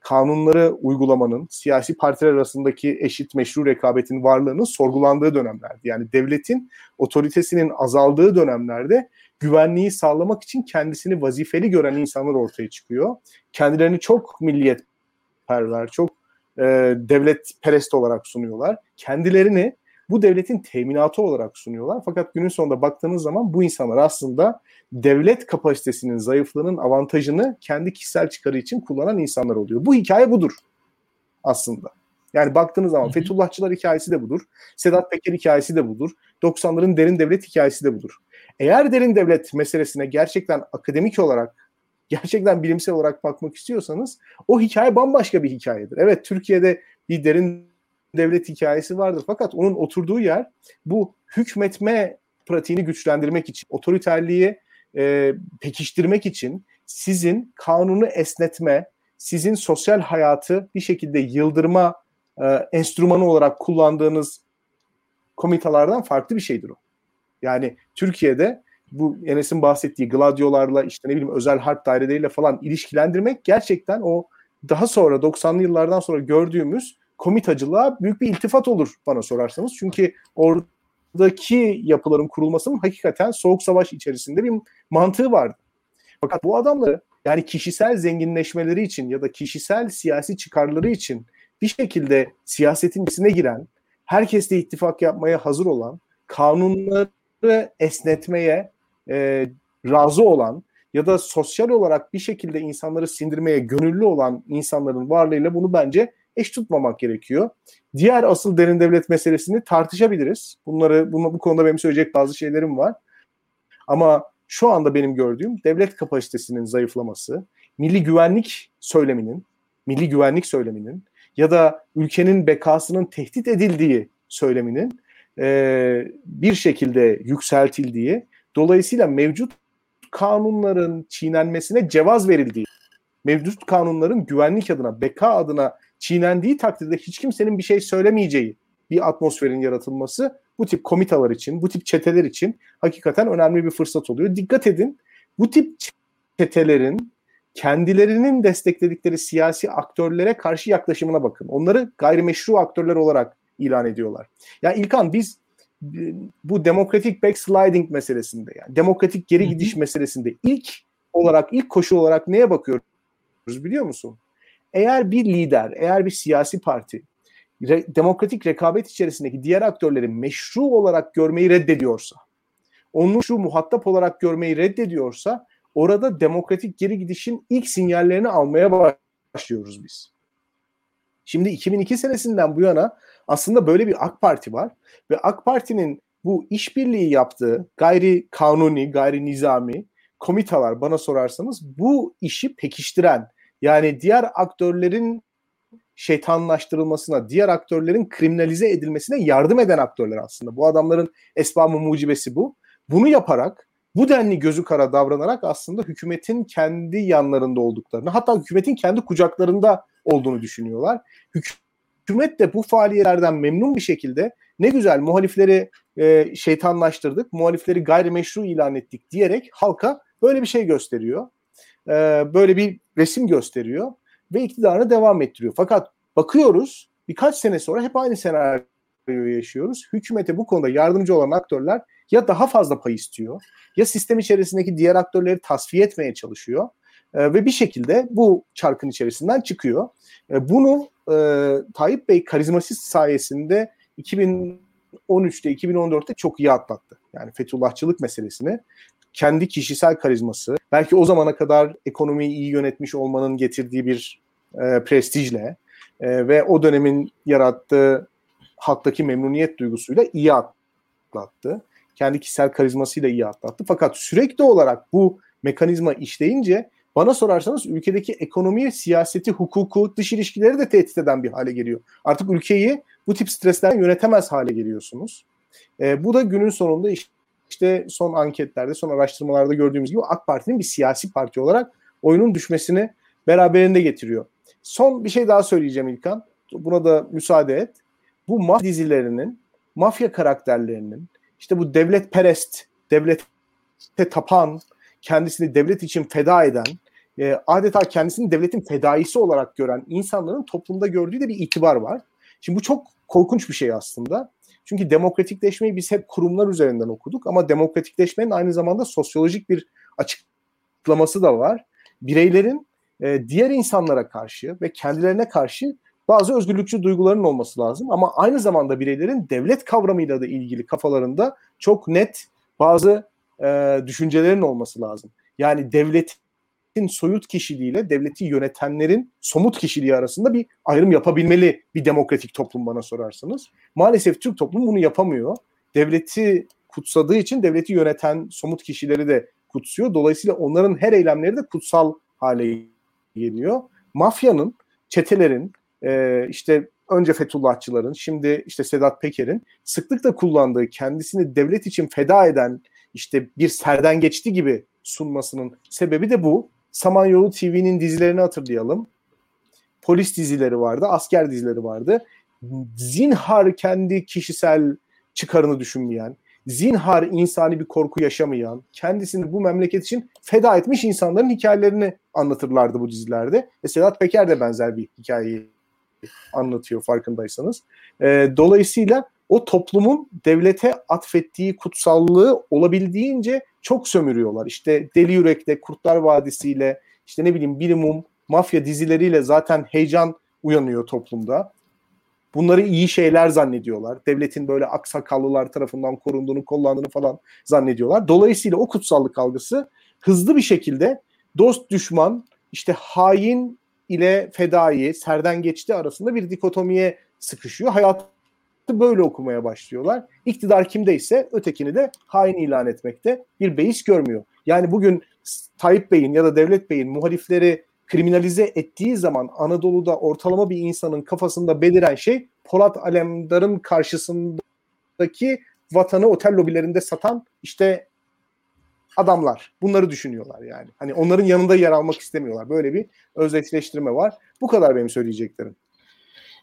Speaker 3: kanunları uygulamanın, siyasi partiler arasındaki eşit meşru rekabetin varlığının sorgulandığı dönemlerdi. Yani devletin otoritesinin azaldığı dönemlerde güvenliği sağlamak için kendisini vazifeli gören insanlar ortaya çıkıyor. Kendilerini çok milliyetperver, çok e, devlet perest olarak sunuyorlar. Kendilerini bu devletin teminatı olarak sunuyorlar. Fakat günün sonunda baktığınız zaman bu insanlar aslında devlet kapasitesinin zayıflığının avantajını kendi kişisel çıkarı için kullanan insanlar oluyor. Bu hikaye budur aslında. Yani baktığınız zaman Fethullahçılar hikayesi de budur. Sedat Peker hikayesi de budur. 90'ların derin devlet hikayesi de budur. Eğer derin devlet meselesine gerçekten akademik olarak, gerçekten bilimsel olarak bakmak istiyorsanız o hikaye bambaşka bir hikayedir. Evet Türkiye'de bir derin devlet hikayesi vardır. Fakat onun oturduğu yer bu hükmetme pratiğini güçlendirmek için, otoriterliği e, pekiştirmek için sizin kanunu esnetme, sizin sosyal hayatı bir şekilde yıldırma e, enstrümanı olarak kullandığınız komitalardan farklı bir şeydir o. Yani Türkiye'de bu Enes'in bahsettiği gladyolarla işte ne bileyim özel harp daireleriyle falan ilişkilendirmek gerçekten o daha sonra 90'lı yıllardan sonra gördüğümüz komitacılığa büyük bir iltifat olur bana sorarsanız. Çünkü oradaki yapıların kurulmasının hakikaten soğuk savaş içerisinde bir mantığı vardı. Fakat bu adamları yani kişisel zenginleşmeleri için ya da kişisel siyasi çıkarları için bir şekilde siyasetin içine giren, herkesle ittifak yapmaya hazır olan, kanunları esnetmeye e, razı olan ya da sosyal olarak bir şekilde insanları sindirmeye gönüllü olan insanların varlığıyla bunu bence eş tutmamak gerekiyor. Diğer asıl derin devlet meselesini tartışabiliriz. Bunları bunu, bu konuda benim söyleyecek bazı şeylerim var. Ama şu anda benim gördüğüm devlet kapasitesinin zayıflaması, milli güvenlik söyleminin, milli güvenlik söyleminin ya da ülkenin bekasının tehdit edildiği söyleminin e, bir şekilde yükseltildiği, dolayısıyla mevcut kanunların çiğnenmesine cevaz verildiği, mevcut kanunların güvenlik adına, beka adına çiğnendiği takdirde hiç kimsenin bir şey söylemeyeceği bir atmosferin yaratılması bu tip komitalar için, bu tip çeteler için hakikaten önemli bir fırsat oluyor. Dikkat edin bu tip çetelerin kendilerinin destekledikleri siyasi aktörlere karşı yaklaşımına bakın. Onları gayrimeşru aktörler olarak ilan ediyorlar. Ya yani İlkan biz bu demokratik backsliding meselesinde yani demokratik geri gidiş meselesinde ilk olarak ilk koşu olarak neye bakıyoruz biliyor musun? Eğer bir lider, eğer bir siyasi parti re, demokratik rekabet içerisindeki diğer aktörleri meşru olarak görmeyi reddediyorsa, onu şu muhatap olarak görmeyi reddediyorsa orada demokratik geri gidişin ilk sinyallerini almaya başlıyoruz biz. Şimdi 2002 senesinden bu yana aslında böyle bir AK Parti var ve AK Parti'nin bu işbirliği yaptığı gayri kanuni, gayri nizami komitalar bana sorarsanız bu işi pekiştiren yani diğer aktörlerin şeytanlaştırılmasına, diğer aktörlerin kriminalize edilmesine yardım eden aktörler aslında. Bu adamların esbabı mucibesi bu. Bunu yaparak bu denli gözü kara davranarak aslında hükümetin kendi yanlarında olduklarını hatta hükümetin kendi kucaklarında olduğunu düşünüyorlar. Hükümet de bu faaliyetlerden memnun bir şekilde ne güzel muhalifleri e, şeytanlaştırdık, muhalifleri gayrimeşru ilan ettik diyerek halka böyle bir şey gösteriyor. E, böyle bir resim gösteriyor ve iktidarını devam ettiriyor. Fakat bakıyoruz birkaç sene sonra hep aynı senaryoyu yaşıyoruz. Hükümete bu konuda yardımcı olan aktörler ya daha fazla pay istiyor ya sistem içerisindeki diğer aktörleri tasfiye etmeye çalışıyor e, ve bir şekilde bu çarkın içerisinden çıkıyor. E, bunu e, Tayyip Bey karizmasist sayesinde 2013'te 2014'te çok iyi atlattı. Yani Fethullahçılık meselesini kendi kişisel karizması, belki o zamana kadar ekonomiyi iyi yönetmiş olmanın getirdiği bir e, prestijle e, ve o dönemin yarattığı halktaki memnuniyet duygusuyla iyi atlattı. Kendi kişisel karizmasıyla iyi atlattı. Fakat sürekli olarak bu mekanizma işleyince bana sorarsanız ülkedeki ekonomi, siyaseti, hukuku, dış ilişkileri de tehdit eden bir hale geliyor. Artık ülkeyi bu tip streslerden yönetemez hale geliyorsunuz. E, bu da günün sonunda işte işte son anketlerde, son araştırmalarda gördüğümüz gibi AK Parti'nin bir siyasi parti olarak oyunun düşmesini beraberinde getiriyor. Son bir şey daha söyleyeceğim İlkan. Buna da müsaade et. Bu mafya dizilerinin, mafya karakterlerinin, işte bu devlet perest, devlete tapan, kendisini devlet için feda eden e, adeta kendisini devletin fedaisi olarak gören insanların toplumda gördüğü de bir itibar var. Şimdi bu çok korkunç bir şey aslında. Çünkü demokratikleşmeyi biz hep kurumlar üzerinden okuduk ama demokratikleşmenin aynı zamanda sosyolojik bir açıklaması da var. Bireylerin e, diğer insanlara karşı ve kendilerine karşı bazı özgürlükçü duyguların olması lazım ama aynı zamanda bireylerin devlet kavramıyla da ilgili kafalarında çok net bazı e, düşüncelerin olması lazım. Yani devletin soyut kişiliğiyle devleti yönetenlerin somut kişiliği arasında bir ayrım yapabilmeli bir demokratik toplum bana sorarsanız. Maalesef Türk toplumu bunu yapamıyor. Devleti kutsadığı için devleti yöneten somut kişileri de kutsuyor. Dolayısıyla onların her eylemleri de kutsal hale geliyor. Mafyanın, çetelerin, e, işte önce Fethullahçıların, şimdi işte Sedat Peker'in sıklıkla kullandığı kendisini devlet için feda eden işte bir serden geçti gibi sunmasının sebebi de bu. Samanyolu TV'nin dizilerini hatırlayalım. Polis dizileri vardı, asker dizileri vardı. Zinhar kendi kişisel çıkarını düşünmeyen, zinhar insani bir korku yaşamayan, kendisini bu memleket için feda etmiş insanların hikayelerini anlatırlardı bu dizilerde. E Sedat Peker de benzer bir hikayeyi anlatıyor farkındaysanız. E, dolayısıyla o toplumun devlete atfettiği kutsallığı olabildiğince çok sömürüyorlar. İşte Deli Yürek'te, Kurtlar Vadisi'yle, işte ne bileyim Bilimum, mafya dizileriyle zaten heyecan uyanıyor toplumda. Bunları iyi şeyler zannediyorlar. Devletin böyle aksakallılar tarafından korunduğunu, kollandığını falan zannediyorlar. Dolayısıyla o kutsallık algısı hızlı bir şekilde dost düşman, işte hain ile fedai, serden geçti arasında bir dikotomiye sıkışıyor. Hayatı böyle okumaya başlıyorlar. İktidar kimdeyse ötekini de hain ilan etmekte bir beis görmüyor. Yani bugün Tayyip Bey'in ya da Devlet Bey'in muhalifleri kriminalize ettiği zaman Anadolu'da ortalama bir insanın kafasında beliren şey Polat Alemdar'ın karşısındaki vatanı otel lobilerinde satan işte adamlar. Bunları düşünüyorlar yani. Hani onların yanında yer almak istemiyorlar. Böyle bir özdeşleştirme var. Bu kadar benim söyleyeceklerim.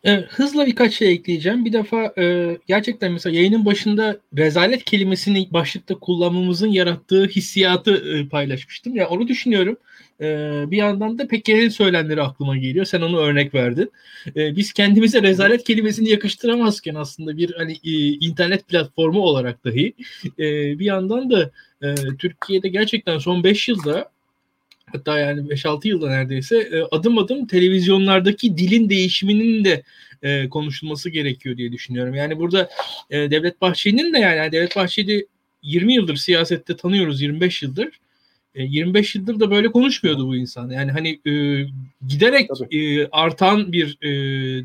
Speaker 1: E, hızla birkaç şey ekleyeceğim. Bir defa e, gerçekten mesela yayının başında rezalet kelimesini başlıkta kullanmamızın yarattığı hissiyatı e, paylaşmıştım. Ya yani onu düşünüyorum. E, bir yandan da Peker'in söylenleri aklıma geliyor. Sen onu örnek verdin. E, biz kendimize rezalet kelimesini yakıştıramazken aslında bir hani e, internet platformu olarak dahi e, bir yandan da e, Türkiye'de gerçekten son 5 yılda hatta yani 5-6 yılda neredeyse e, adım adım televizyonlardaki dilin değişiminin de e, konuşulması gerekiyor diye düşünüyorum. Yani burada e, Devlet Bahçeli'nin de yani, Devlet Bahçeli 20 yıldır siyasette tanıyoruz 25 yıldır. 25 yıldır da böyle konuşmuyordu bu insan. Yani hani e, giderek e, artan bir e,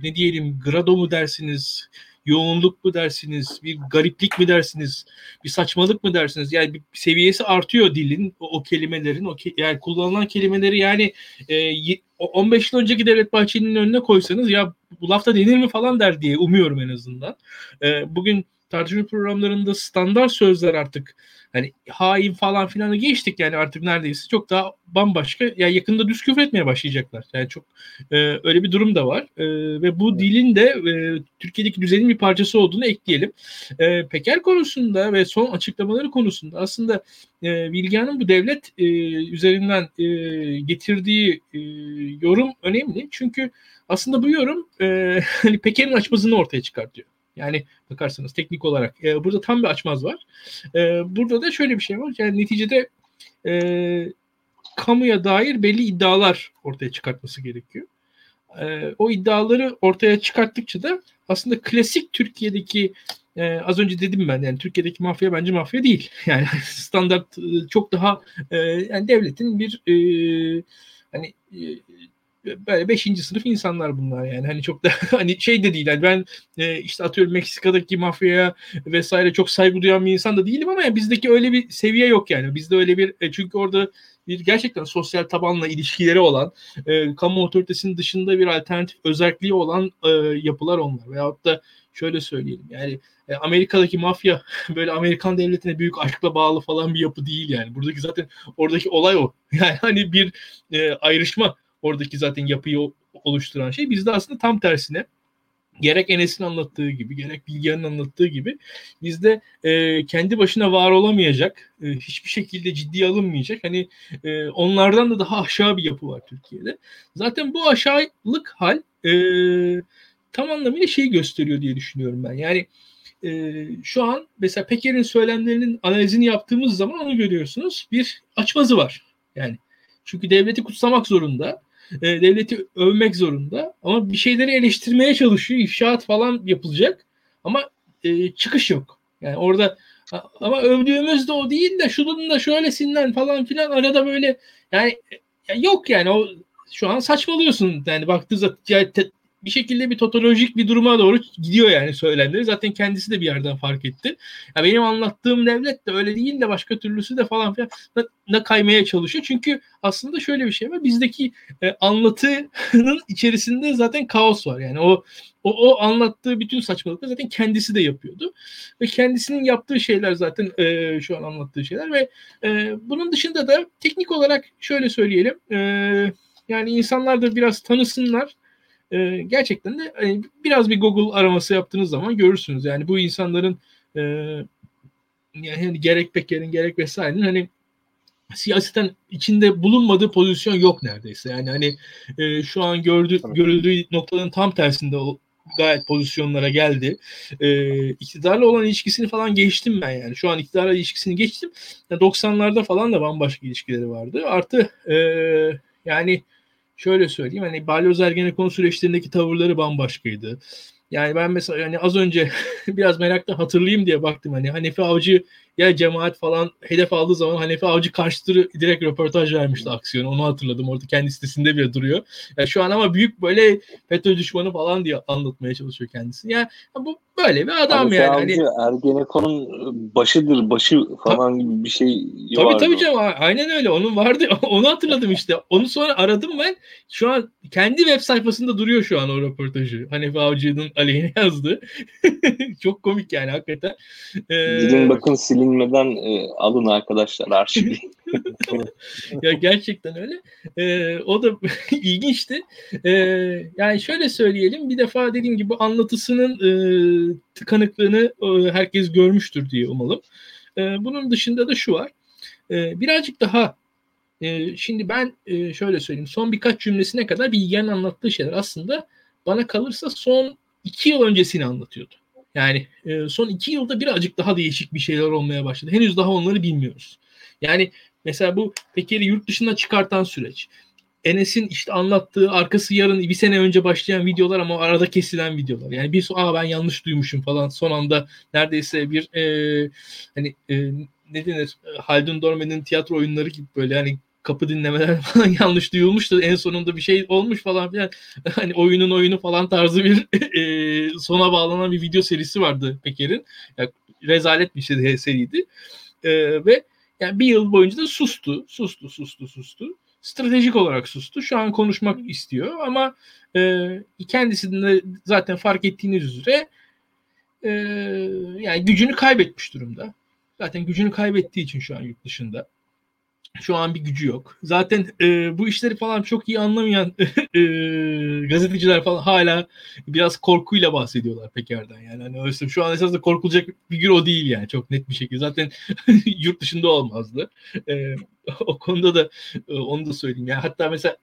Speaker 1: ne diyelim grado mu dersiniz, yoğunluk mu dersiniz, bir gariplik mi dersiniz, bir saçmalık mı dersiniz? Yani bir seviyesi artıyor dilin, o, o kelimelerin, o ke- yani kullanılan kelimeleri yani e, 15 yıl önceki Devlet Bahçeli'nin önüne koysanız ya bu lafta denir mi falan der diye umuyorum en azından. E, bugün tartışma programlarında standart sözler artık hani hain falan filanı geçtik yani artık neredeyse çok daha bambaşka ya yani yakında düz küfür etmeye başlayacaklar. Yani çok e, öyle bir durum da var. E, ve bu dilin de e, Türkiye'deki düzenin bir parçası olduğunu ekleyelim. E, Peker konusunda ve son açıklamaları konusunda aslında e, Bilgehan'ın bu devlet e, üzerinden e, getirdiği e, yorum önemli. Çünkü aslında bu yorum e, hani Peker'in açmazını ortaya çıkartıyor. Yani bakarsanız teknik olarak e, burada tam bir açmaz var. E, burada da şöyle bir şey var. Yani neticede e, kamuya dair belli iddialar ortaya çıkartması gerekiyor. E, o iddiaları ortaya çıkarttıkça da aslında klasik Türkiye'deki e, az önce dedim ben yani Türkiye'deki mafya bence mafya değil. Yani standart e, çok daha e, yani devletin bir e, hani e, böyle beşinci sınıf insanlar bunlar yani. Hani çok da hani şey de değil. Yani ben e, işte atıyorum Meksika'daki mafyaya vesaire çok saygı duyan bir insan da değilim ama yani bizdeki öyle bir seviye yok yani. Bizde öyle bir e, çünkü orada bir gerçekten sosyal tabanla ilişkileri olan e, kamu otoritesinin dışında bir alternatif özelliği olan e, yapılar onlar. Veyahut da şöyle söyleyelim yani e, Amerika'daki mafya böyle Amerikan devletine büyük aşkla bağlı falan bir yapı değil yani. Buradaki zaten oradaki olay o. Yani hani bir e, ayrışma oradaki zaten yapıyı oluşturan şey. Bizde aslında tam tersine gerek Enes'in anlattığı gibi gerek Bilgehan'ın anlattığı gibi bizde e, kendi başına var olamayacak e, hiçbir şekilde ciddiye alınmayacak hani e, onlardan da daha aşağı bir yapı var Türkiye'de. Zaten bu aşağılık hal e, tam anlamıyla şeyi gösteriyor diye düşünüyorum ben. Yani e, şu an mesela Peker'in söylemlerinin analizini yaptığımız zaman onu görüyorsunuz. Bir açmazı var. Yani çünkü devleti kutsamak zorunda e, devleti övmek zorunda ama bir şeyleri eleştirmeye çalışıyor. İfşaat falan yapılacak ama e, çıkış yok. Yani orada ama övdüğümüz de o değil de şunun da şöylesinden falan filan arada böyle yani yok yani o şu an saçmalıyorsun yani baktığı zaman yani te, bir şekilde bir totolojik bir duruma doğru gidiyor yani söylemleri. Zaten kendisi de bir yerden fark etti. Ya benim anlattığım devlet de öyle değil de başka türlüsü de falan filan ne kaymaya çalışıyor. Çünkü aslında şöyle bir şey var. Bizdeki e, anlatının içerisinde zaten kaos var. Yani o o, o anlattığı bütün saçmalıkları zaten kendisi de yapıyordu. Ve kendisinin yaptığı şeyler zaten e, şu an anlattığı şeyler ve e, bunun dışında da teknik olarak şöyle söyleyelim. E, yani insanlar da biraz tanısınlar e, gerçekten de e, biraz bir Google araması yaptığınız zaman görürsünüz. Yani bu insanların e, yani hani gerek Peker'in gerek vesairenin hani siyaseten içinde bulunmadığı pozisyon yok neredeyse. Yani hani e, şu an gördü, görüldüğü noktanın tam tersinde o, gayet pozisyonlara geldi. E, iktidarla olan ilişkisini falan geçtim ben yani. Şu an iktidarla ilişkisini geçtim. Yani 90'larda falan da bambaşka ilişkileri vardı. Artı e, yani şöyle söyleyeyim hani balyoz ergenekon süreçlerindeki tavırları bambaşkaydı. Yani ben mesela yani az önce biraz merakla hatırlayayım diye baktım hani Hanefi Avcı ya cemaat falan hedef aldığı zaman Hanefi Avcı karşıtırı direkt röportaj vermişti aksiyonu. Onu hatırladım. Orada kendi sitesinde bile duruyor. Yani şu an ama büyük böyle FETÖ düşmanı falan diye anlatmaya çalışıyor kendisi. Yani bu böyle bir adam
Speaker 2: Hanefi
Speaker 1: yani.
Speaker 2: Avcı
Speaker 1: hani,
Speaker 2: Ergenekon'un başıdır, başı falan gibi bir şey
Speaker 1: tabii
Speaker 2: vardı.
Speaker 1: tabii canım aynen öyle. Onun vardı. Onu hatırladım işte. Onu sonra aradım ben. Şu an kendi web sayfasında duruyor şu an o röportajı. Hanefi Avcı'nın aleyhine yazdı. Çok komik yani hakikaten.
Speaker 2: Ee, Gidin bakın silinmeden e, alın arkadaşlar arşivi.
Speaker 1: ya gerçekten öyle. Ee, o da ilginçti. Ee, yani şöyle söyleyelim. Bir defa dediğim gibi anlatısının e, tıkanıklığını e, herkes görmüştür diye umalım. E, bunun dışında da şu var. E, birazcık daha e, şimdi ben e, şöyle söyleyeyim. Son birkaç cümlesine kadar Bilge'nin anlattığı şeyler aslında bana kalırsa son iki yıl öncesini anlatıyordu. Yani e, son iki yılda birazcık daha değişik bir şeyler olmaya başladı. Henüz daha onları bilmiyoruz. Yani mesela bu Peker'i yurt dışına çıkartan süreç. Enes'in işte anlattığı arkası yarın bir sene önce başlayan videolar ama arada kesilen videolar. Yani bir aa ben yanlış duymuşum falan son anda neredeyse bir e, hani e, ne denir Haldun Dorme'nin tiyatro oyunları gibi böyle hani kapı dinlemeler falan yanlış duyulmuştu. En sonunda bir şey olmuş falan filan. Hani oyunun oyunu falan tarzı bir e, sona bağlanan bir video serisi vardı Peker'in. Yani rezalet bir şey seriydi. E, ve yani bir yıl boyunca da sustu, sustu, sustu, sustu. Stratejik olarak sustu. Şu an konuşmak istiyor ama e, kendisinin de zaten fark ettiğiniz üzere e, yani gücünü kaybetmiş durumda. Zaten gücünü kaybettiği için şu an yurt dışında. Şu an bir gücü yok. Zaten e, bu işleri falan çok iyi anlamayan e, gazeteciler falan hala biraz korkuyla bahsediyorlar Peker'den. Yani hani öyle, şu an esasında korkulacak figür o değil yani çok net bir şekilde. Zaten yurt dışında olmazdı. E, o konuda da e, onu da söyleyeyim. Yani hatta mesela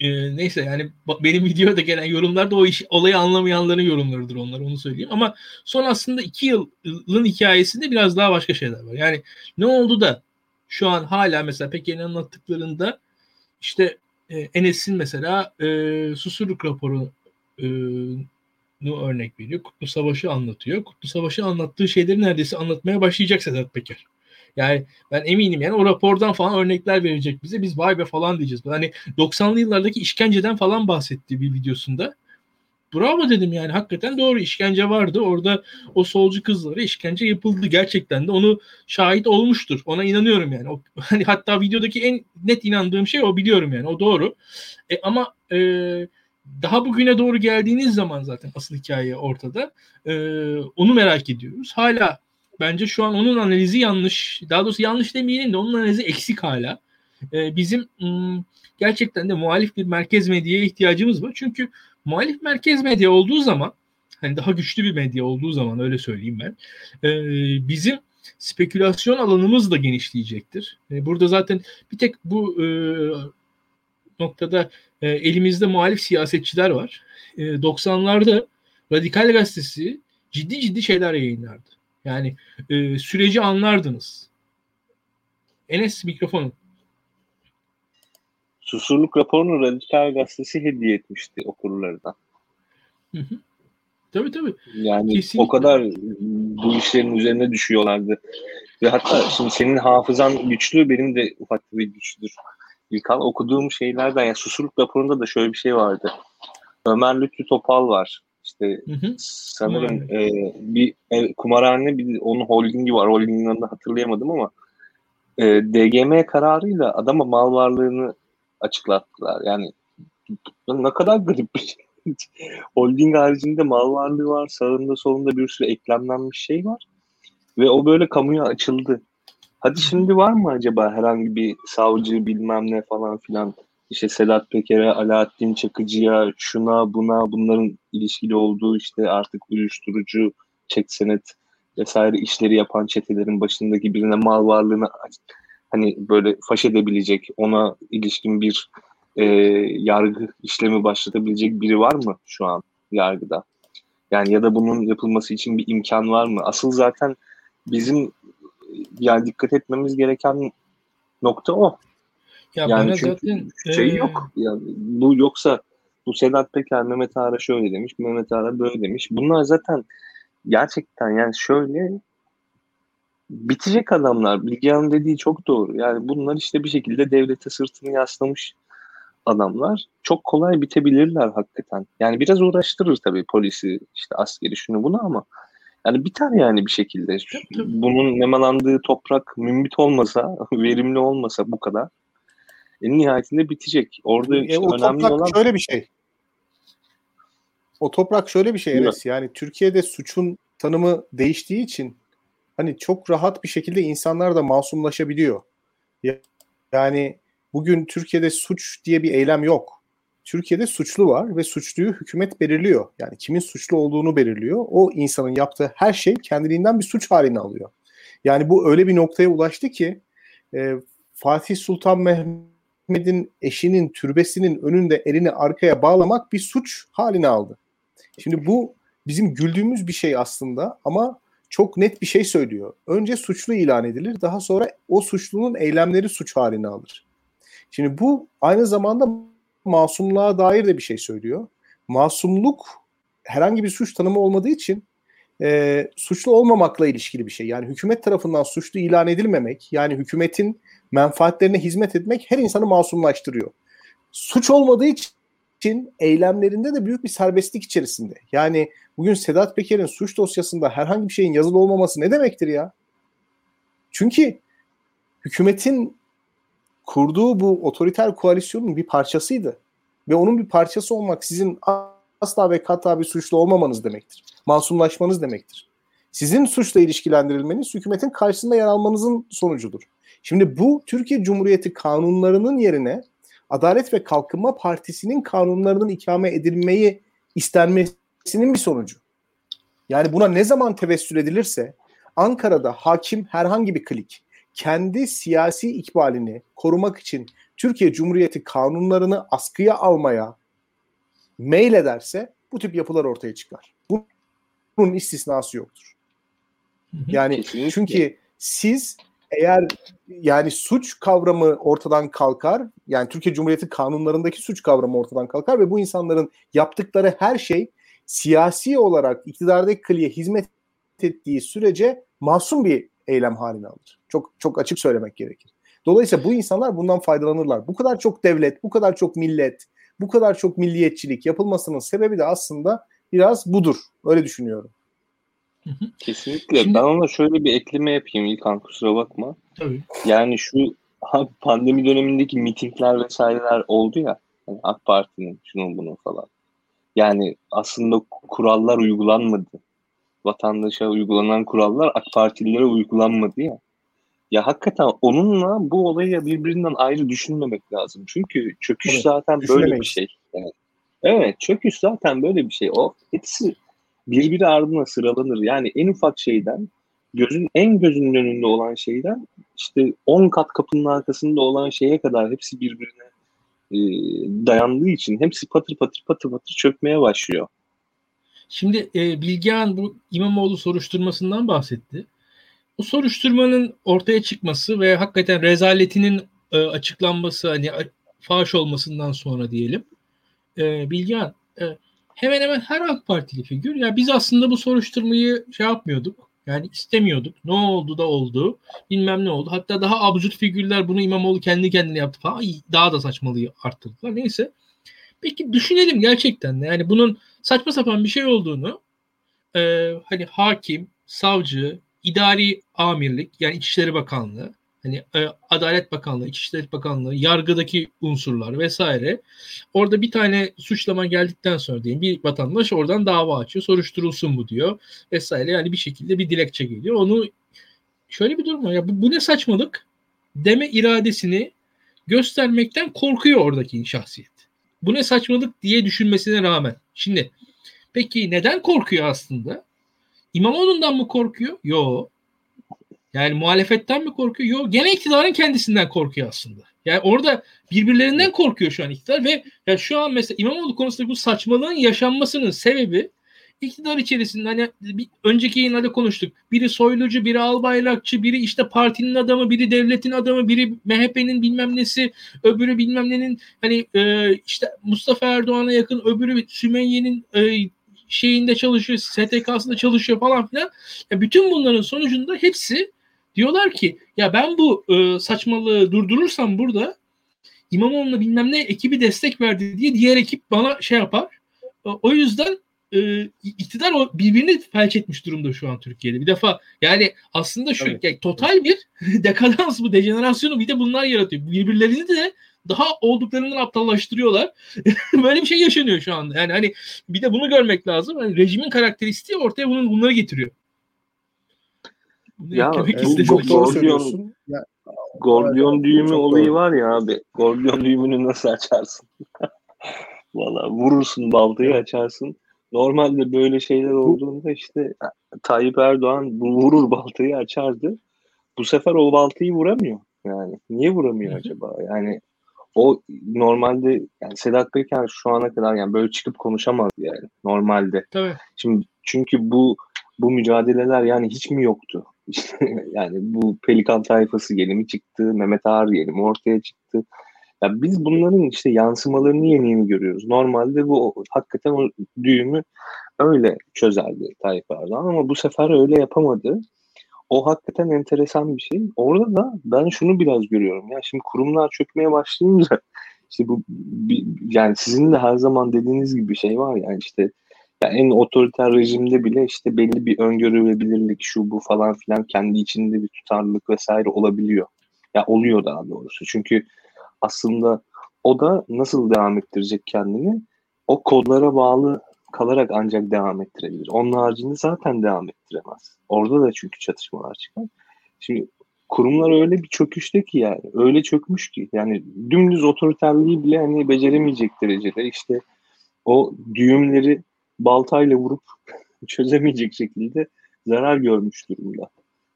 Speaker 1: e, neyse yani benim videoda gelen yorumlar da o iş, olayı anlamayanların yorumlarıdır onlar onu söyleyeyim. Ama son aslında iki yılın hikayesinde biraz daha başka şeyler var. Yani ne oldu da şu an hala mesela Peker'in anlattıklarında işte e, Enes'in mesela e, Susurluk raporu e, örnek veriyor. Kutlu Savaş'ı anlatıyor. Kutlu Savaş'ı anlattığı şeyleri neredeyse anlatmaya başlayacak Sedat Peker. Yani ben eminim yani o rapordan falan örnekler verecek bize. Biz vay be falan diyeceğiz. Hani 90'lı yıllardaki işkenceden falan bahsetti bir videosunda. Bravo dedim yani hakikaten doğru işkence vardı. Orada o solcu kızlara işkence yapıldı gerçekten de onu şahit olmuştur. Ona inanıyorum yani. O, hani hatta videodaki en net inandığım şey o biliyorum yani o doğru. E, ama e, daha bugüne doğru geldiğiniz zaman zaten asıl hikaye ortada. E, onu merak ediyoruz. Hala Bence şu an onun analizi yanlış. Daha doğrusu yanlış demeyelim de onun analizi eksik hala. Ee, bizim ım, gerçekten de muhalif bir merkez medyaya ihtiyacımız var. Çünkü muhalif merkez medya olduğu zaman hani daha güçlü bir medya olduğu zaman öyle söyleyeyim ben. E, bizim spekülasyon alanımız da genişleyecektir. E, burada zaten bir tek bu e, noktada e, elimizde muhalif siyasetçiler var. E, 90'larda Radikal Gazetesi ciddi ciddi şeyler yayınlardı. Yani e, süreci anlardınız. Enes mikrofonu.
Speaker 2: Susurluk raporunu Radikal Gazetesi hediye etmişti okurlarına.
Speaker 1: Hı hı. Tabii tabii.
Speaker 2: Yani Kesinlikle. o kadar bu işlerin üzerine düşüyorlardı. Ve hatta şimdi senin hafızan güçlü, benim de ufak bir güçlüdür. İlkan okuduğum şeylerden, yani Susurluk raporunda da şöyle bir şey vardı. Ömer Lütfü Topal var. İşte hı hı. sanırım e, bir e, kumarhane bir onun holdingi var. Holdingin adını hatırlayamadım ama e, DGM kararıyla adama mal varlığını açıklattılar. Yani ne kadar garip bir şey. Holding haricinde mal varlığı var. Sağında solunda bir sürü eklemlenmiş şey var. Ve o böyle kamuya açıldı. Hadi şimdi var mı acaba herhangi bir savcı bilmem ne falan filan işte Sedat Peker'e, Alaaddin Çakıcı'ya, şuna buna bunların ilişkili olduğu işte artık uyuşturucu, çek senet vesaire işleri yapan çetelerin başındaki birine mal varlığını hani böyle faş edebilecek, ona ilişkin bir e, yargı işlemi başlatabilecek biri var mı şu an yargıda? Yani ya da bunun yapılması için bir imkan var mı? Asıl zaten bizim yani dikkat etmemiz gereken nokta o. Ya yani çünkü zaten, şey ee... yok. Yani bu yoksa bu Sedat Peker, Mehmet Ağar şöyle demiş, Mehmet Ağar böyle demiş. Bunlar zaten gerçekten yani şöyle bitecek adamlar. Bilgehan'ın dediği çok doğru. Yani bunlar işte bir şekilde devlete sırtını yaslamış adamlar. Çok kolay bitebilirler hakikaten. Yani biraz uğraştırır tabii polisi, işte askeri şunu bunu ama yani biter yani bir şekilde. Bunun nemalandığı toprak mümbit olmasa, verimli olmasa bu kadar en nihayetinde bitecek. Orada e, işte o önemli olan
Speaker 3: şöyle bir şey. O toprak şöyle bir şey Enes. Yani Türkiye'de suçun tanımı değiştiği için hani çok rahat bir şekilde insanlar da masumlaşabiliyor. Yani bugün Türkiye'de suç diye bir eylem yok. Türkiye'de suçlu var ve suçluyu hükümet belirliyor. Yani kimin suçlu olduğunu belirliyor. O insanın yaptığı her şey kendiliğinden bir suç haline alıyor. Yani bu öyle bir noktaya ulaştı ki e, Fatih Sultan Mehmet'in eşinin türbesinin önünde elini arkaya bağlamak bir suç haline aldı. Şimdi bu bizim güldüğümüz bir şey aslında ama çok net bir şey söylüyor. Önce suçlu ilan edilir, daha sonra o suçlunun eylemleri suç haline alır. Şimdi bu aynı zamanda masumluğa dair de bir şey söylüyor. Masumluk herhangi bir suç tanımı olmadığı için e, suçlu olmamakla ilişkili bir şey. Yani hükümet tarafından suçlu ilan edilmemek, yani hükümetin menfaatlerine hizmet etmek her insanı masumlaştırıyor. Suç olmadığı için eylemlerinde de büyük bir serbestlik içerisinde. Yani bugün Sedat Peker'in suç dosyasında herhangi bir şeyin yazılı olmaması ne demektir ya? Çünkü hükümetin kurduğu bu otoriter koalisyonun bir parçasıydı. Ve onun bir parçası olmak sizin asla ve kata bir suçlu olmamanız demektir. Masumlaşmanız demektir. Sizin suçla ilişkilendirilmeniz hükümetin karşısında yer almanızın sonucudur. Şimdi bu Türkiye Cumhuriyeti kanunlarının yerine Adalet ve Kalkınma Partisi'nin kanunlarının ikame edilmeyi istenmesinin bir sonucu. Yani buna ne zaman tevessül edilirse Ankara'da hakim herhangi bir klik kendi siyasi ikbalini korumak için Türkiye Cumhuriyeti kanunlarını askıya almaya mail ederse bu tip yapılar ortaya çıkar. Bunun istisnası yoktur. Yani çünkü siz eğer yani suç kavramı ortadan kalkar, yani Türkiye Cumhuriyeti kanunlarındaki suç kavramı ortadan kalkar ve bu insanların yaptıkları her şey siyasi olarak iktidardaki kliye hizmet ettiği sürece masum bir eylem haline alır. Çok çok açık söylemek gerekir. Dolayısıyla bu insanlar bundan faydalanırlar. Bu kadar çok devlet, bu kadar çok millet, bu kadar çok milliyetçilik yapılmasının sebebi de aslında biraz budur. Öyle düşünüyorum.
Speaker 2: Kesinlikle. Şimdi, ben ona şöyle bir ekleme yapayım İlkan kusura bakma. Tabii. Yani şu pandemi dönemindeki mitingler vesaireler oldu ya. Yani AK Parti'nin şunun bunun falan. Yani aslında kurallar uygulanmadı. Vatandaşa uygulanan kurallar AK Partililere uygulanmadı ya. Ya hakikaten onunla bu olayı birbirinden ayrı düşünmemek lazım. Çünkü çöküş evet, zaten böyle bir şey. Yani Evet çöküş zaten böyle bir şey. O hepsi birbiri ardına sıralanır. Yani en ufak şeyden gözün en gözünün önünde olan şeyden işte 10 kat kapının arkasında olan şeye kadar hepsi birbirine e, dayandığı için hepsi patır patır patır patır çökmeye başlıyor.
Speaker 1: Şimdi e, Bilgehan bu İmamoğlu soruşturmasından bahsetti. Bu soruşturmanın ortaya çıkması ve hakikaten rezaletinin e, açıklanması hani faş olmasından sonra diyelim. E, Bilgehan e, hemen hemen her AK Partili figür ya biz aslında bu soruşturmayı şey yapmıyorduk. Yani istemiyorduk. Ne oldu da oldu. Bilmem ne oldu. Hatta daha absürt figürler bunu İmamoğlu kendi kendine yaptı falan. Ay, daha da saçmalığı arttırdılar. Neyse. Peki düşünelim gerçekten de. Yani bunun saçma sapan bir şey olduğunu e, hani hakim, savcı, idari amirlik yani İçişleri Bakanlığı hani e, Adalet Bakanlığı, İçişleri Bakanlığı, yargıdaki unsurlar vesaire. Orada bir tane suçlama geldikten sonra diyeyim bir vatandaş oradan dava açıyor, soruşturulsun bu diyor vesaire. Yani bir şekilde bir dilekçe geliyor. Onu şöyle bir durum var ya bu, bu ne saçmalık deme iradesini göstermekten korkuyor oradaki şahsiyet. Bu ne saçmalık diye düşünmesine rağmen. Şimdi peki neden korkuyor aslında? İmamoğlu'ndan mı korkuyor? Yok. Yani muhalefetten mi korkuyor? Yok. Gene iktidarın kendisinden korkuyor aslında. Yani orada birbirlerinden korkuyor şu an iktidar ve ya şu an mesela İmamoğlu konusunda bu saçmalığın yaşanmasının sebebi iktidar içerisinde hani bir önceki yayınlarda konuştuk. Biri soylucu, biri albayrakçı, biri işte partinin adamı, biri devletin adamı, biri MHP'nin bilmem nesi, öbürü bilmem nenin hani e, işte Mustafa Erdoğan'a yakın, öbürü Sümeyye'nin e, şeyinde çalışıyor, STK'sında çalışıyor falan filan. Ya bütün bunların sonucunda hepsi Diyorlar ki ya ben bu e, saçmalığı durdurursam burada İmamoğlu'na bilmem ne ekibi destek verdi diye diğer ekip bana şey yapar. E, o yüzden e, iktidar o birbirini felç etmiş durumda şu an Türkiye'de. Bir defa yani aslında şu yani total bir dekadans bu dejenerasyonu bir de bunlar yaratıyor. Birbirlerini de daha olduklarından aptallaştırıyorlar. Böyle bir şey yaşanıyor şu anda. Yani hani bir de bunu görmek lazım. Yani rejimin karakteristiği ortaya bunun bunları getiriyor.
Speaker 2: Ya bu çok doğru söylüyorsun. Gordiyon düğümü çok olayı doğru. var ya abi. Gordiyon düğümünü nasıl açarsın? Valla vurursun baltayı açarsın. Normalde böyle şeyler olduğunda işte Tayyip Erdoğan vurur baltayı açardı. Bu sefer o baltayı vuramıyor. Yani niye vuramıyor acaba? Yani o normalde yani Sedat Peker şu ana kadar yani böyle çıkıp konuşamaz yani normalde.
Speaker 1: Tabii.
Speaker 2: Şimdi çünkü bu bu mücadeleler yani hiç mi yoktu? yani bu Pelikan tayfası yeni mi çıktı? Mehmet Ağar yeni mi ortaya çıktı? Ya biz bunların işte yansımalarını yeni yeni görüyoruz. Normalde bu hakikaten o düğümü öyle çözerdi Tayyip Erdoğan ama bu sefer öyle yapamadı. O hakikaten enteresan bir şey. Orada da ben şunu biraz görüyorum. Ya şimdi kurumlar çökmeye başlayınca işte bu yani sizin de her zaman dediğiniz gibi bir şey var yani işte yani en otoriter rejimde bile işte belli bir öngörülebilirlik şu bu falan filan kendi içinde bir tutarlılık vesaire olabiliyor. Ya oluyor daha doğrusu. Çünkü aslında o da nasıl devam ettirecek kendini? O kodlara bağlı kalarak ancak devam ettirebilir. Onun haricinde zaten devam ettiremez. Orada da çünkü çatışmalar çıkar. Şimdi kurumlar öyle bir çöküşte ki yani öyle çökmüş ki yani dümdüz otoriterliği bile hani beceremeyecek derecede işte o düğümleri baltayla vurup çözemeyecek şekilde zarar görmüş durumda.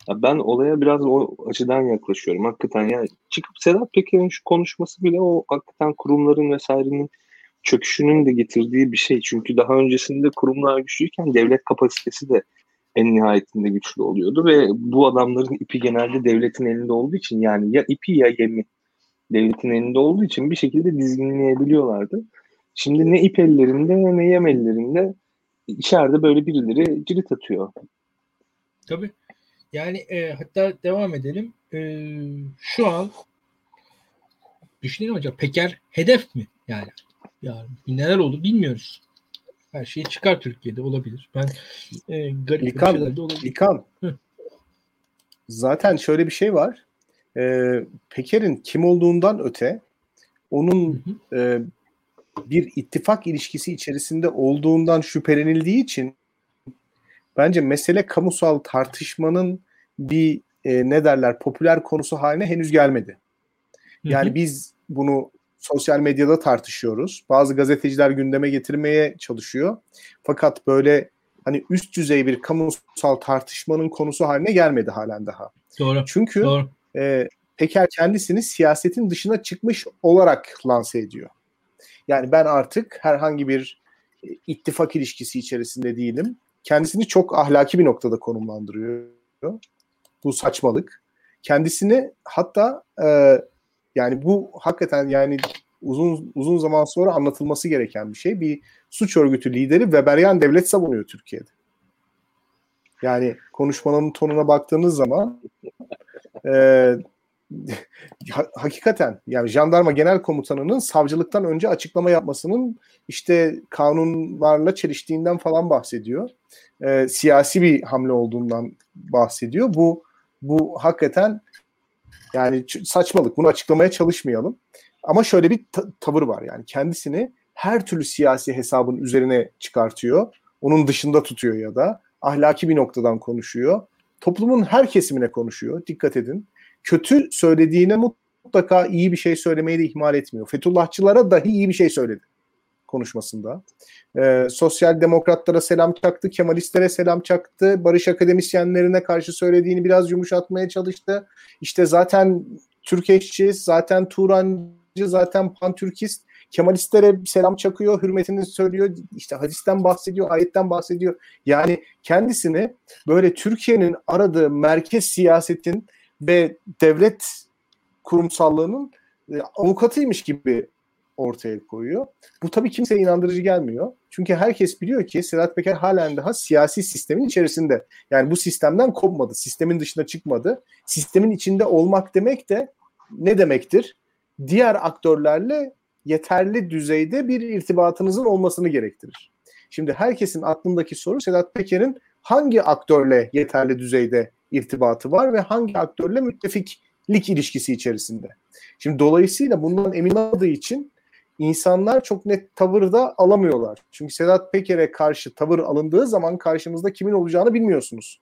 Speaker 2: Ya ben olaya biraz o açıdan yaklaşıyorum. Hakikaten yani çıkıp Sedat Peker'in şu konuşması bile o hakikaten kurumların vesairenin çöküşünün de getirdiği bir şey. Çünkü daha öncesinde kurumlar güçlüyken devlet kapasitesi de en nihayetinde güçlü oluyordu ve bu adamların ipi genelde devletin elinde olduğu için yani ya ipi ya yemi devletin elinde olduğu için bir şekilde dizginleyebiliyorlardı. Şimdi ne ip ellerinde ne yem ellerinde içeride böyle birileri cirit atıyor.
Speaker 1: Tabii. Yani e, hatta devam edelim. E, şu an düşünelim hocam Peker hedef mi? Yani yani neler olur bilmiyoruz. Her şey çıkar Türkiye'de olabilir. Ben e, garip
Speaker 3: İlkan, şeyler de olabilir. İlkan. Zaten şöyle bir şey var. E, Peker'in kim olduğundan öte onun hı hı. E, bir ittifak ilişkisi içerisinde olduğundan şüphelenildiği için bence mesele kamusal tartışmanın bir e, ne derler popüler konusu haline henüz gelmedi. Yani hı hı. biz bunu sosyal medyada tartışıyoruz. Bazı gazeteciler gündeme getirmeye çalışıyor. Fakat böyle hani üst düzey bir kamusal tartışmanın konusu haline gelmedi halen daha.
Speaker 1: Doğru.
Speaker 3: Çünkü
Speaker 1: Doğru.
Speaker 3: E, Peker kendisini siyasetin dışına çıkmış olarak lanse ediyor. Yani ben artık herhangi bir e, ittifak ilişkisi içerisinde değilim. Kendisini çok ahlaki bir noktada konumlandırıyor. Bu saçmalık. Kendisini hatta e, yani bu hakikaten yani uzun uzun zaman sonra anlatılması gereken bir şey. Bir suç örgütü lideri Weberian devlet savunuyor Türkiye'de. Yani konuşmanın tonuna baktığınız zaman e, hakikaten yani jandarma genel komutanının savcılıktan önce açıklama yapmasının işte kanunlarla çeliştiğinden falan bahsediyor. E, siyasi bir hamle olduğundan bahsediyor. Bu bu hakikaten yani saçmalık. Bunu açıklamaya çalışmayalım. Ama şöyle bir ta- tavır var yani kendisini her türlü siyasi hesabın üzerine çıkartıyor. Onun dışında tutuyor ya da ahlaki bir noktadan konuşuyor. Toplumun her kesimine konuşuyor. Dikkat edin. Kötü söylediğine mutlaka iyi bir şey söylemeyi de ihmal etmiyor. Fethullahçılara dahi iyi bir şey söyledi konuşmasında. Ee, sosyal demokratlara selam çaktı, Kemalistlere selam çaktı, barış akademisyenlerine karşı söylediğini biraz yumuşatmaya çalıştı. İşte zaten Türkeşçi, zaten Turancı, zaten Pantürkist Kemalistlere selam çakıyor, hürmetini söylüyor, işte hadisten bahsediyor, ayetten bahsediyor. Yani kendisini böyle Türkiye'nin aradığı merkez siyasetin ve devlet kurumsallığının e, avukatıymış gibi ortaya koyuyor. Bu tabii kimseye inandırıcı gelmiyor. Çünkü herkes biliyor ki Sedat Peker halen daha siyasi sistemin içerisinde. Yani bu sistemden kopmadı. Sistemin dışına çıkmadı. Sistemin içinde olmak demek de ne demektir? Diğer aktörlerle yeterli düzeyde bir irtibatınızın olmasını gerektirir. Şimdi herkesin aklındaki soru Sedat Peker'in hangi aktörle yeterli düzeyde irtibatı var ve hangi aktörle müttefiklik ilişkisi içerisinde. Şimdi dolayısıyla bundan emin olmadığı için insanlar çok net tavır da alamıyorlar. Çünkü Sedat Peker'e karşı tavır alındığı zaman karşınızda kimin olacağını bilmiyorsunuz.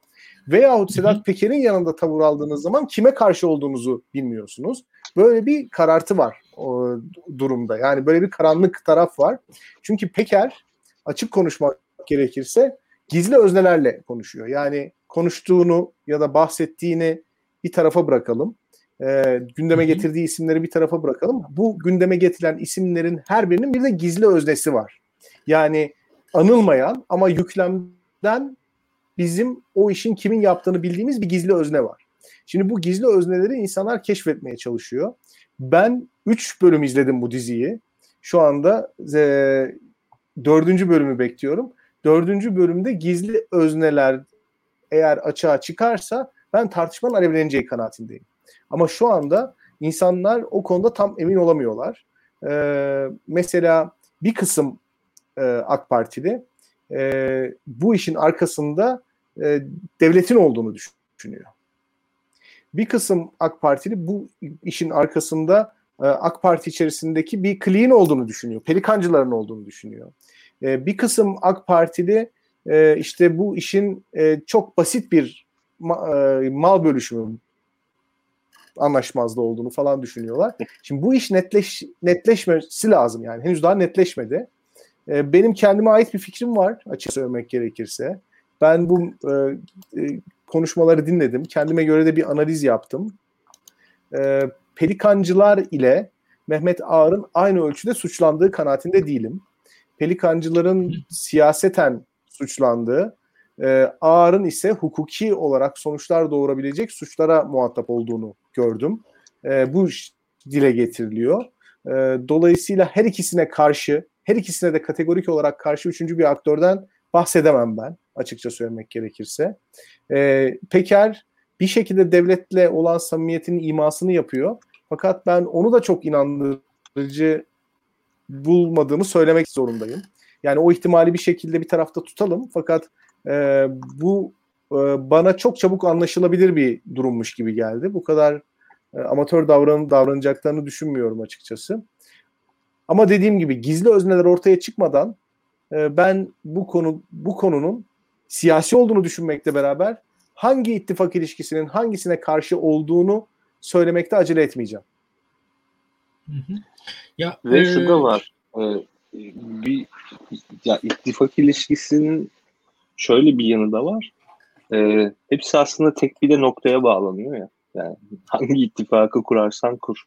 Speaker 3: Veyahut Sedat Peker'in yanında tavır aldığınız zaman kime karşı olduğunuzu bilmiyorsunuz. Böyle bir karartı var o durumda. Yani böyle bir karanlık taraf var. Çünkü Peker açık konuşmak gerekirse gizli öznelerle konuşuyor. Yani konuştuğunu ya da bahsettiğini bir tarafa bırakalım. E, gündeme getirdiği isimleri bir tarafa bırakalım. Bu gündeme getirilen isimlerin her birinin bir de gizli öznesi var. Yani anılmayan ama yüklemden bizim o işin kimin yaptığını bildiğimiz bir gizli özne var. Şimdi bu gizli özneleri insanlar keşfetmeye çalışıyor. Ben 3 bölüm izledim bu diziyi. Şu anda e, dördüncü bölümü bekliyorum. Dördüncü bölümde gizli özneler eğer açığa çıkarsa ben tartışmanın alevleneceği kanaatindeyim. Ama şu anda insanlar o konuda tam emin olamıyorlar. Ee, mesela bir kısım e, AK Partili e, bu işin arkasında e, devletin olduğunu düşünüyor. Bir kısım AK Partili bu işin arkasında e, AK Parti içerisindeki bir kliğin olduğunu düşünüyor. Pelikancıların olduğunu düşünüyor. E, bir kısım AK Partili e, işte bu işin e, çok basit bir ma, e, mal bölüşümü anlaşmazlığı olduğunu falan düşünüyorlar. Şimdi bu iş netleş netleşmesi lazım yani. Henüz daha netleşmedi. E, benim kendime ait bir fikrim var açık söylemek gerekirse. Ben bu e, e, konuşmaları dinledim. Kendime göre de bir analiz yaptım. E, pelikancılar ile Mehmet Ağar'ın aynı ölçüde suçlandığı kanaatinde değilim. Pelikancıların siyaseten suçlandığı, e, Ağar'ın ise hukuki olarak sonuçlar doğurabilecek suçlara muhatap olduğunu gördüm. E, bu dile getiriliyor. E, dolayısıyla her ikisine karşı, her ikisine de kategorik olarak karşı üçüncü bir aktörden bahsedemem ben açıkça söylemek gerekirse. E, Peker bir şekilde devletle olan samimiyetinin imasını yapıyor. Fakat ben onu da çok inandırıcı bulmadığımı söylemek zorundayım. Yani o ihtimali bir şekilde bir tarafta tutalım. Fakat e, bu e, bana çok çabuk anlaşılabilir bir durummuş gibi geldi. Bu kadar e, amatör davran davranacaklarını düşünmüyorum açıkçası. Ama dediğim gibi gizli özneler ortaya çıkmadan e, ben bu konu bu konunun siyasi olduğunu düşünmekle beraber hangi ittifak ilişkisinin hangisine karşı olduğunu söylemekte acele etmeyeceğim.
Speaker 2: Ya, Ve e... şu da var. E, bir ya ittifak ilişkisinin şöyle bir yanı da var. E, hepsi aslında tek bir de noktaya bağlanıyor ya. Yani hangi ittifakı kurarsan kur.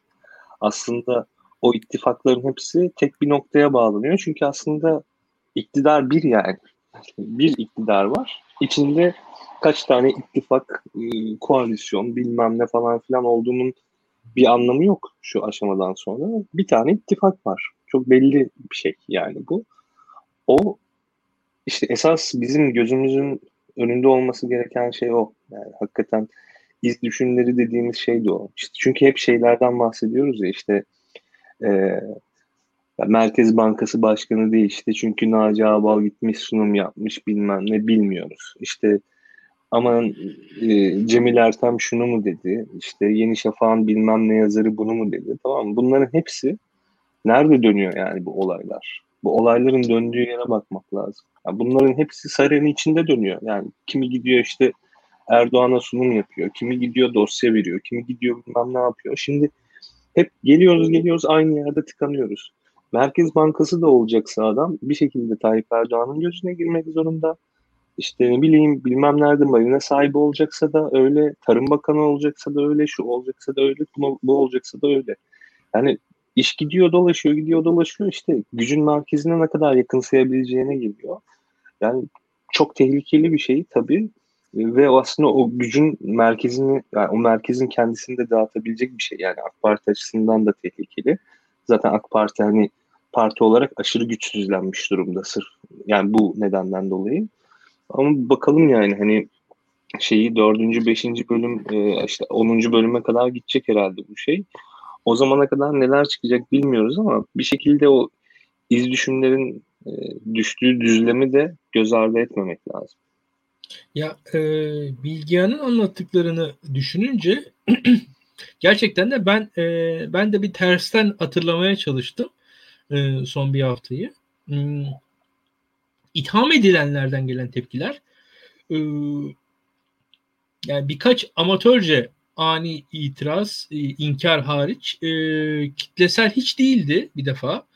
Speaker 2: Aslında o ittifakların hepsi tek bir noktaya bağlanıyor. Çünkü aslında iktidar bir yani. Bir iktidar var. İçinde kaç tane ittifak, e, koalisyon bilmem ne falan filan olduğunun bir anlamı yok şu aşamadan sonra. Bir tane ittifak var. Çok belli bir şey yani bu. O işte esas bizim gözümüzün önünde olması gereken şey o. Yani hakikaten iz düşünleri dediğimiz şey de o. İşte çünkü hep şeylerden bahsediyoruz ya işte e, Merkez Bankası Başkanı değişti çünkü Naci Ağbal gitmiş sunum yapmış bilmem ne bilmiyoruz. İşte aman e, Cemil Ertem şunu mu dedi, işte Yeni Şafak'ın bilmem ne yazarı bunu mu dedi. Tamam Bunların hepsi nerede dönüyor yani bu olaylar? Bu olayların döndüğü yere bakmak lazım. Yani bunların hepsi sarayın içinde dönüyor. Yani kimi gidiyor işte Erdoğan'a sunum yapıyor, kimi gidiyor dosya veriyor, kimi gidiyor bilmem ne yapıyor. Şimdi hep geliyoruz geliyoruz aynı yerde tıkanıyoruz. Merkez Bankası da olacaksa adam bir şekilde Tayyip Erdoğan'ın gözüne girmek zorunda. İşte ne bileyim bilmem nerede marina sahibi olacaksa da öyle, Tarım Bakanı olacaksa da öyle, şu olacaksa da öyle, bu, bu olacaksa da öyle. Yani iş gidiyor dolaşıyor, gidiyor dolaşıyor işte gücün merkezine ne kadar yakınsayabileceğine geliyor. Yani çok tehlikeli bir şey tabii ve aslında o gücün merkezini yani o merkezin kendisini de dağıtabilecek bir şey. Yani AK Parti açısından da tehlikeli. Zaten AK Parti hani parti olarak aşırı güçsüzlenmiş durumda sırf yani bu nedenden dolayı. Ama bakalım yani hani şeyi dördüncü, beşinci bölüm e, işte onuncu bölüme kadar gidecek herhalde bu şey. O zamana kadar neler çıkacak bilmiyoruz ama bir şekilde o iz düşümlerin e, düştüğü düzlemi de göz ardı etmemek lazım.
Speaker 1: Ya e, Bilgehan'ın anlattıklarını düşününce gerçekten de ben e, ben de bir tersten hatırlamaya çalıştım e, son bir haftayı. Hmm, itham edilenlerden gelen tepkiler e, yani birkaç amatörce ani itiraz, e, inkar hariç e, kitlesel hiç değildi bir defa.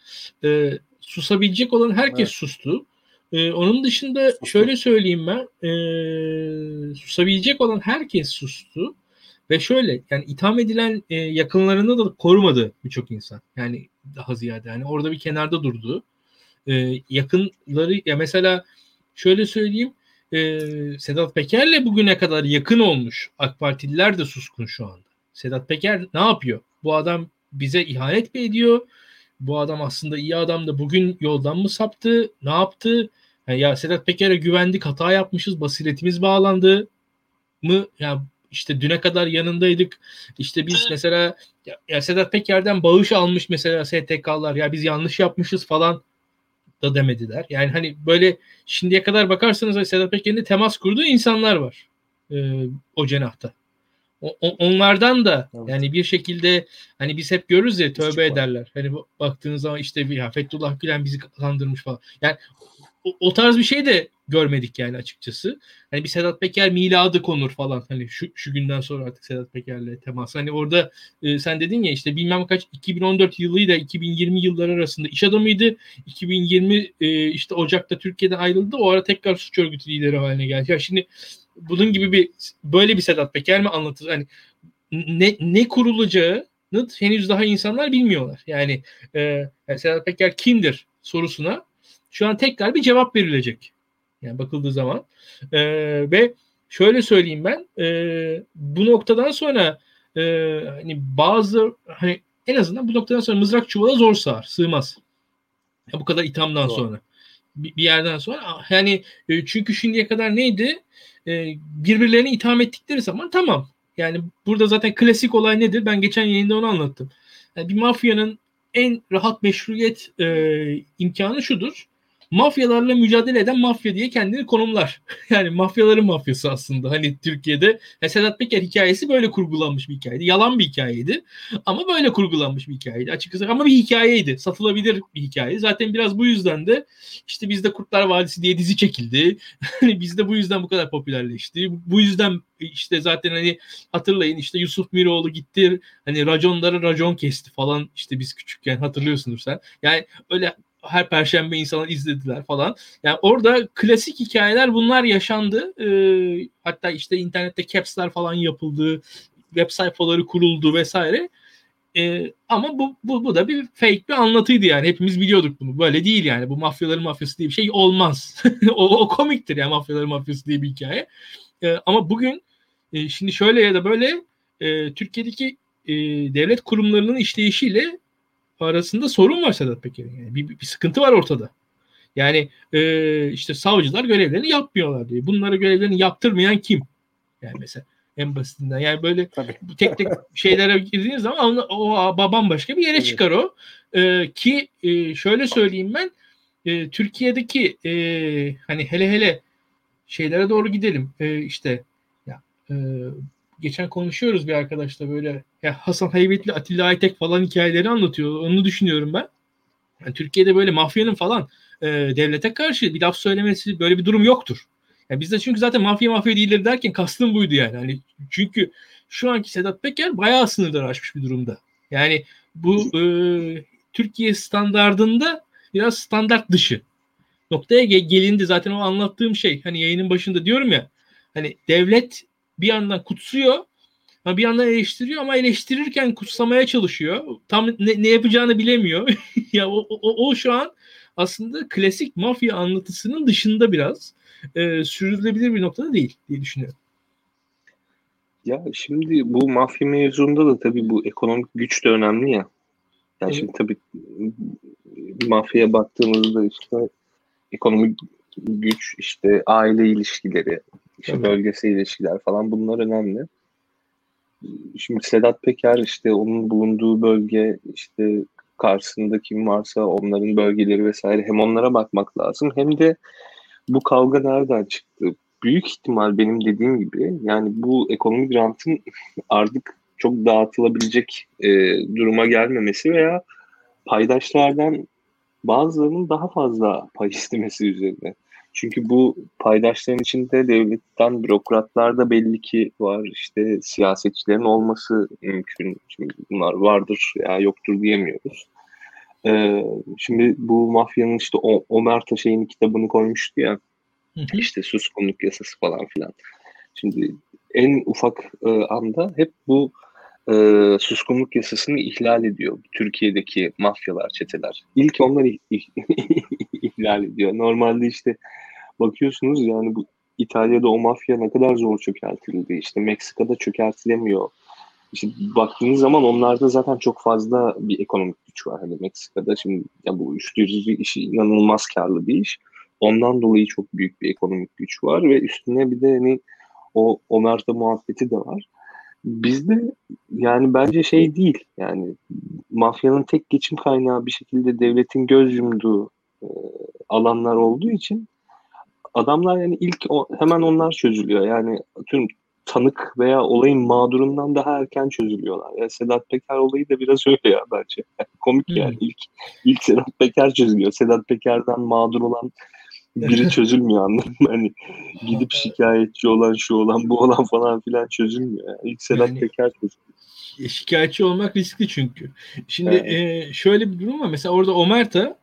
Speaker 1: E, susabilecek olan herkes evet. sustu. E, onun dışında sustu. şöyle söyleyeyim ben, e, susabilecek olan herkes sustu. Ve şöyle yani itham edilen e, yakınlarını da korumadı birçok insan. Yani daha ziyade yani orada bir kenarda durdu. E, yakınları ya mesela şöyle söyleyeyim e, Sedat Peker'le bugüne kadar yakın olmuş AK Partililer de suskun şu anda. Sedat Peker ne yapıyor? Bu adam bize ihanet mi ediyor? Bu adam aslında iyi adam da bugün yoldan mı saptı? Ne yaptı? Yani ya Sedat Peker'e güvendik, hata yapmışız, basiretimiz bağlandı mı? Ya işte düne kadar yanındaydık. İşte biz mesela ya, ya Sedat Peker'den bağış almış mesela STK'lar ya biz yanlış yapmışız falan da demediler. Yani hani böyle şimdiye kadar bakarsanız Sedat Peker'in temas kurduğu insanlar var e, o cenahta. O, onlardan da evet. yani bir şekilde hani biz hep görürüz ya tövbe ederler. Hani baktığınız zaman işte bir ya Fethullah Gülen bizi kandırmış falan. Yani o, tarz bir şey de görmedik yani açıkçası. Hani bir Sedat Peker miladı konur falan hani şu, şu günden sonra artık Sedat Peker'le temas. Hani orada e, sen dedin ya işte bilmem kaç 2014 yılıyla 2020 yılları arasında iş adamıydı. 2020 e, işte Ocak'ta Türkiye'den ayrıldı. O ara tekrar suç örgütü lideri haline geldi. Ya şimdi bunun gibi bir böyle bir Sedat Peker mi anlatır? Hani ne, ne kurulacağı henüz daha insanlar bilmiyorlar. Yani, e, yani Sedat Peker kimdir sorusuna şu an tekrar bir cevap verilecek. Yani bakıldığı zaman. E, ve şöyle söyleyeyim ben e, bu noktadan sonra e, hani bazı hani en azından bu noktadan sonra mızrak çuvala zor sığar. Sığmaz. Ya bu kadar ithamdan Doğru. sonra. Bir, bir yerden sonra yani e, çünkü şimdiye kadar neydi? E, birbirlerini itham ettikleri zaman tamam. Yani burada zaten klasik olay nedir? Ben geçen yayında onu anlattım. Yani bir mafyanın en rahat meşruiyet e, imkanı şudur mafyalarla mücadele eden mafya diye kendini konumlar. Yani mafyaların mafyası aslında. Hani Türkiye'de ya Sedat Peker hikayesi böyle kurgulanmış bir hikayeydi. Yalan bir hikayeydi. Ama böyle kurgulanmış bir hikayeydi. Açıkçası ama bir hikayeydi. Satılabilir bir hikaye. Zaten biraz bu yüzden de işte bizde Kurtlar Vadisi diye dizi çekildi. Hani bizde bu yüzden bu kadar popülerleşti. Bu yüzden işte zaten hani hatırlayın işte Yusuf Miroğlu gitti hani raconları racon kesti falan işte biz küçükken hatırlıyorsunuz sen. Yani öyle her perşembe insanlar izlediler falan. Yani orada klasik hikayeler bunlar yaşandı. Ee, hatta işte internette caps'ler falan yapıldı. Web sayfaları kuruldu vesaire. Ee, ama bu, bu, bu da bir fake bir anlatıydı yani. Hepimiz biliyorduk bunu. Böyle değil yani. Bu mafyaların mafyası diye bir şey olmaz. o, o komiktir yani mafyaların mafyası diye bir hikaye. Ee, ama bugün e, şimdi şöyle ya da böyle e, Türkiye'deki e, devlet kurumlarının işleyişiyle arasında sorun var Sedat Peker'in. Yani bir, bir sıkıntı var ortada. Yani e, işte savcılar görevlerini yapmıyorlar diye. Bunlara görevlerini yaptırmayan kim? Yani mesela en basitinden. Yani böyle Tabii. tek tek şeylere girdiğiniz zaman o, o babam başka bir yere evet. çıkar o. E, ki e, şöyle söyleyeyim ben e, Türkiye'deki e, hani hele hele şeylere doğru gidelim. E, işte ya e, geçen konuşuyoruz bir arkadaşla böyle ya Hasan Heybetli, Atilla Aytek falan hikayeleri anlatıyor. Onu düşünüyorum ben. Yani Türkiye'de böyle mafyanın falan e, devlete karşı bir laf söylemesi böyle bir durum yoktur. Yani bizde çünkü zaten mafya mafya değildir derken kastım buydu yani. Hani çünkü şu anki Sedat Peker bayağı sınırları aşmış bir durumda. Yani bu e, Türkiye standardında biraz standart dışı. Noktaya gelindi zaten o anlattığım şey. Hani yayının başında diyorum ya hani devlet bir yandan kutsuyor bir yandan eleştiriyor ama eleştirirken kutsamaya çalışıyor. Tam ne, ne yapacağını bilemiyor. ya o, o, o şu an aslında klasik mafya anlatısının dışında biraz e, sürdürülebilir bir noktada değil diye düşünüyorum.
Speaker 2: Ya şimdi bu mafya mevzunda da tabii bu ekonomik güç de önemli ya. Yani evet. şimdi tabii mafyaya baktığımızda işte ekonomik güç, işte aile ilişkileri, işte evet. bölgesel ilişkiler falan bunlar önemli. Şimdi Sedat Peker işte onun bulunduğu bölge işte karşısında kim varsa onların bölgeleri vesaire hem onlara bakmak lazım hem de bu kavga nereden çıktı? Büyük ihtimal benim dediğim gibi yani bu ekonomik rantın artık çok dağıtılabilecek e, duruma gelmemesi veya paydaşlardan bazılarının daha fazla pay istemesi üzerine. Çünkü bu paydaşların içinde devletten bürokratlar da belli ki var. İşte siyasetçilerin olması mümkün. Şimdi bunlar vardır ya yoktur diyemiyoruz. Ee, şimdi bu mafyanın işte o, Ömer Taşay'ın kitabını koymuştu ya. Hı hı. İşte suskunluk yasası falan filan. Şimdi en ufak e, anda hep bu e, suskunluk yasasını ihlal ediyor Türkiye'deki mafyalar, çeteler. İlk onlar ihlal ediyor. Normalde işte bakıyorsunuz yani bu İtalya'da o mafya ne kadar zor çökertildi. İşte Meksika'da çökertilemiyor. İşte baktığınız zaman onlarda zaten çok fazla bir ekonomik güç var. Hani Meksika'da şimdi ya bu uyuşturucu işi inanılmaz karlı bir iş. Ondan dolayı çok büyük bir ekonomik güç var ve üstüne bir de hani o Omerta muhabbeti de var. Bizde yani bence şey değil yani mafyanın tek geçim kaynağı bir şekilde devletin göz yumduğu e, alanlar olduğu için adamlar yani ilk o, hemen onlar çözülüyor. Yani tüm tanık veya olayın mağdurundan daha erken çözülüyorlar. Yani Sedat Peker olayı da biraz öyle ya bence. Komik hmm. yani ilk ilk Sedat Peker çözülüyor. Sedat Peker'den mağdur olan biri çözülmüyor anladın mı? Hani gidip şikayetçi olan şu olan bu olan falan filan çözülmüyor. Yani ilk Sedat yani, Peker çözülüyor.
Speaker 1: Şikayetçi olmak riskli çünkü. Şimdi evet. e, şöyle bir durum var. Mesela orada Omerta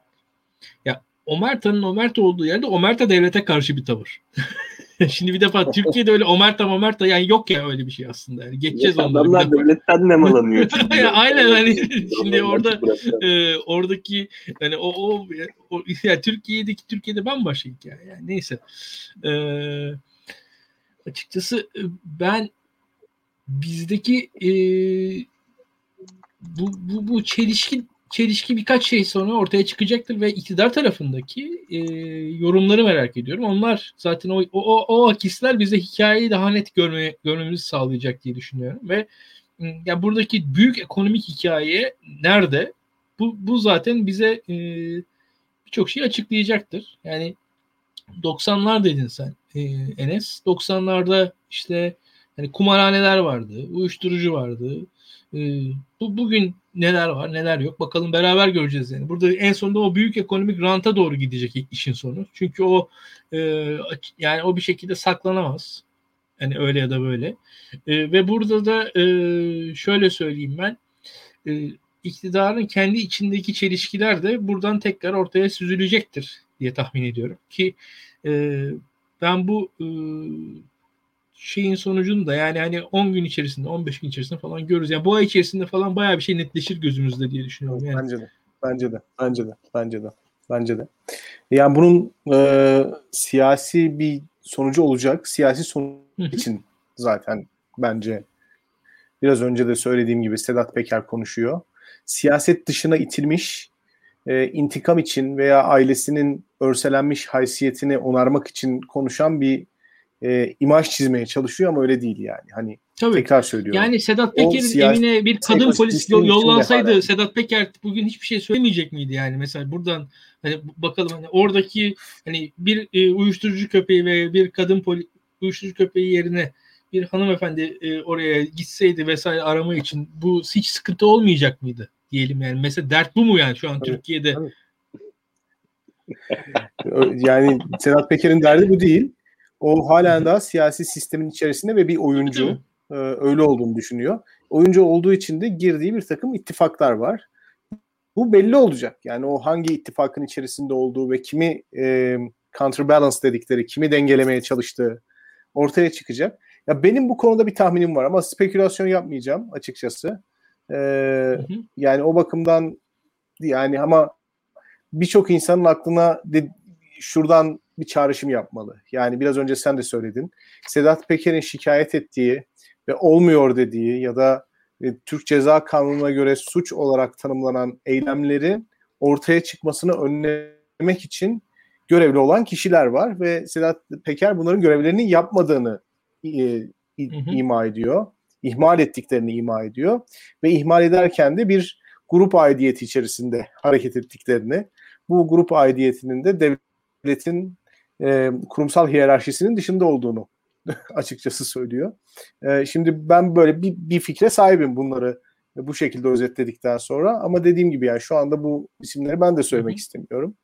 Speaker 1: ya Omerta'nın Omerta olduğu yerde Omerta devlete karşı bir tavır. Şimdi bir defa Türkiye'de öyle Omerta Omerta yani yok ya öyle bir şey aslında. Yani geçeceğiz
Speaker 2: ya onları. Adamlar devletten nemalanıyor.
Speaker 1: Aynen hani şimdi orada e, oradaki hani o, o, o yani Türkiye'deki Türkiye'de bambaşka hikaye yani neyse. E, açıkçası e, ben bizdeki e, bu, bu, bu çelişki çelişki birkaç şey sonra ortaya çıkacaktır ve iktidar tarafındaki e, yorumları merak ediyorum. Onlar zaten o, o, o akisler bize hikayeyi daha net görme, görmemizi sağlayacak diye düşünüyorum ve ya buradaki büyük ekonomik hikaye nerede? Bu, bu zaten bize e, birçok şey açıklayacaktır. Yani 90'lar dedin sen e, Enes. 90'larda işte hani kumarhaneler vardı, uyuşturucu vardı. E, bu bugün neler var, neler yok bakalım beraber göreceğiz yani. Burada en sonunda o büyük ekonomik ranta doğru gidecek işin sonu. Çünkü o e, yani o bir şekilde saklanamaz. Yani öyle ya da böyle. E, ve burada da e, şöyle söyleyeyim ben. E, iktidarın kendi içindeki çelişkiler de buradan tekrar ortaya süzülecektir diye tahmin ediyorum. Ki e, ben bu e, şeyin sonucunu da yani hani 10 gün içerisinde 15 gün içerisinde falan görürüz. Yani bu ay içerisinde falan bayağı bir şey netleşir gözümüzde diye düşünüyorum. Yani.
Speaker 3: Bence de. Bence de. Bence de. Bence de. Bence de. Yani bunun e, siyasi bir sonucu olacak. Siyasi sonuç için zaten bence biraz önce de söylediğim gibi Sedat Peker konuşuyor. Siyaset dışına itilmiş, e, intikam için veya ailesinin örselenmiş haysiyetini onarmak için konuşan bir e, imaj çizmeye çalışıyor ama öyle değil yani. Hani Tabii. tekrar söylüyorum.
Speaker 1: Yani Sedat Peker'in evine bir kadın polis yollansaydı Sedat Peker bugün hiçbir şey söylemeyecek miydi yani? Mesela buradan hani bakalım hani oradaki hani bir e, uyuşturucu köpeği ve bir kadın poli, uyuşturucu köpeği yerine bir hanımefendi e, oraya gitseydi vesaire arama için bu hiç sıkıntı olmayacak mıydı diyelim yani. Mesela dert bu mu yani şu an tabii, Türkiye'de? Tabii.
Speaker 3: yani Sedat Peker'in derdi bu değil. O halen daha siyasi sistemin içerisinde ve bir oyuncu. E, öyle olduğunu düşünüyor. Oyuncu olduğu için de girdiği bir takım ittifaklar var. Bu belli olacak. Yani o hangi ittifakın içerisinde olduğu ve kimi e, counterbalance dedikleri, kimi dengelemeye çalıştığı ortaya çıkacak. Ya benim bu konuda bir tahminim var ama spekülasyon yapmayacağım açıkçası. Ee, hı hı. Yani o bakımdan yani ama birçok insanın aklına de, şuradan bir çağrışım yapmalı. Yani biraz önce sen de söyledin. Sedat Peker'in şikayet ettiği ve olmuyor dediği ya da e, Türk Ceza Kanunu'na göre suç olarak tanımlanan eylemleri ortaya çıkmasını önlemek için görevli olan kişiler var ve Sedat Peker bunların görevlerini yapmadığını e, hı hı. ima ediyor. İhmal ettiklerini ima ediyor ve ihmal ederken de bir grup aidiyeti içerisinde hareket ettiklerini, bu grup aidiyetinin de devletin e, kurumsal hiyerarşisinin dışında olduğunu açıkçası söylüyor. E, şimdi ben böyle bir, bir fikre sahibim bunları bu şekilde özetledikten sonra ama dediğim gibi yani şu anda bu isimleri ben de söylemek Hı-hı. istemiyorum.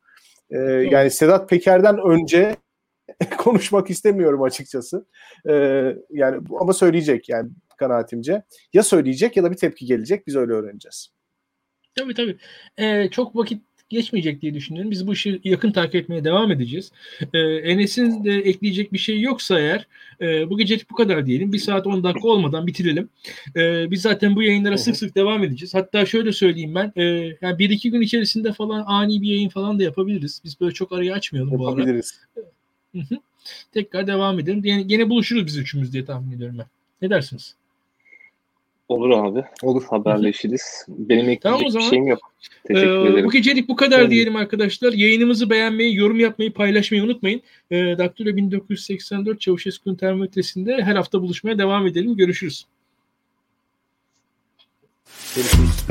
Speaker 3: E, yani Sedat Peker'den önce konuşmak istemiyorum açıkçası. E, yani ama söyleyecek yani kanaatimce. Ya söyleyecek ya da bir tepki gelecek. Biz öyle öğreneceğiz.
Speaker 1: Tabii tabii. Ee, çok vakit geçmeyecek diye düşünüyorum. Biz bu işi yakın takip etmeye devam edeceğiz. Ee, Enes'in de ekleyecek bir şey yoksa eğer e, bu gecelik bu kadar diyelim. Bir saat 10 dakika olmadan bitirelim. Ee, biz zaten bu yayınlara sık sık devam edeceğiz. Hatta şöyle söyleyeyim ben. E, yani bir iki gün içerisinde falan ani bir yayın falan da yapabiliriz. Biz böyle çok arayı açmayalım bu ara. Tekrar devam edelim. Yani gene buluşuruz biz üçümüz diye tahmin ediyorum ben. Ne dersiniz?
Speaker 2: Olur abi. Olur. Haberleşiriz. Benim ekleyecek tamam, o zaman. bir şeyim yok. Teşekkür ee, ederim.
Speaker 1: Bu gecelik bu kadar diyelim arkadaşlar. Yayınımızı beğenmeyi, yorum yapmayı, paylaşmayı unutmayın. E, Daktilo 1984 Çavuşesku'nun termometresinde her hafta buluşmaya devam edelim. Görüşürüz. Görüşürüz.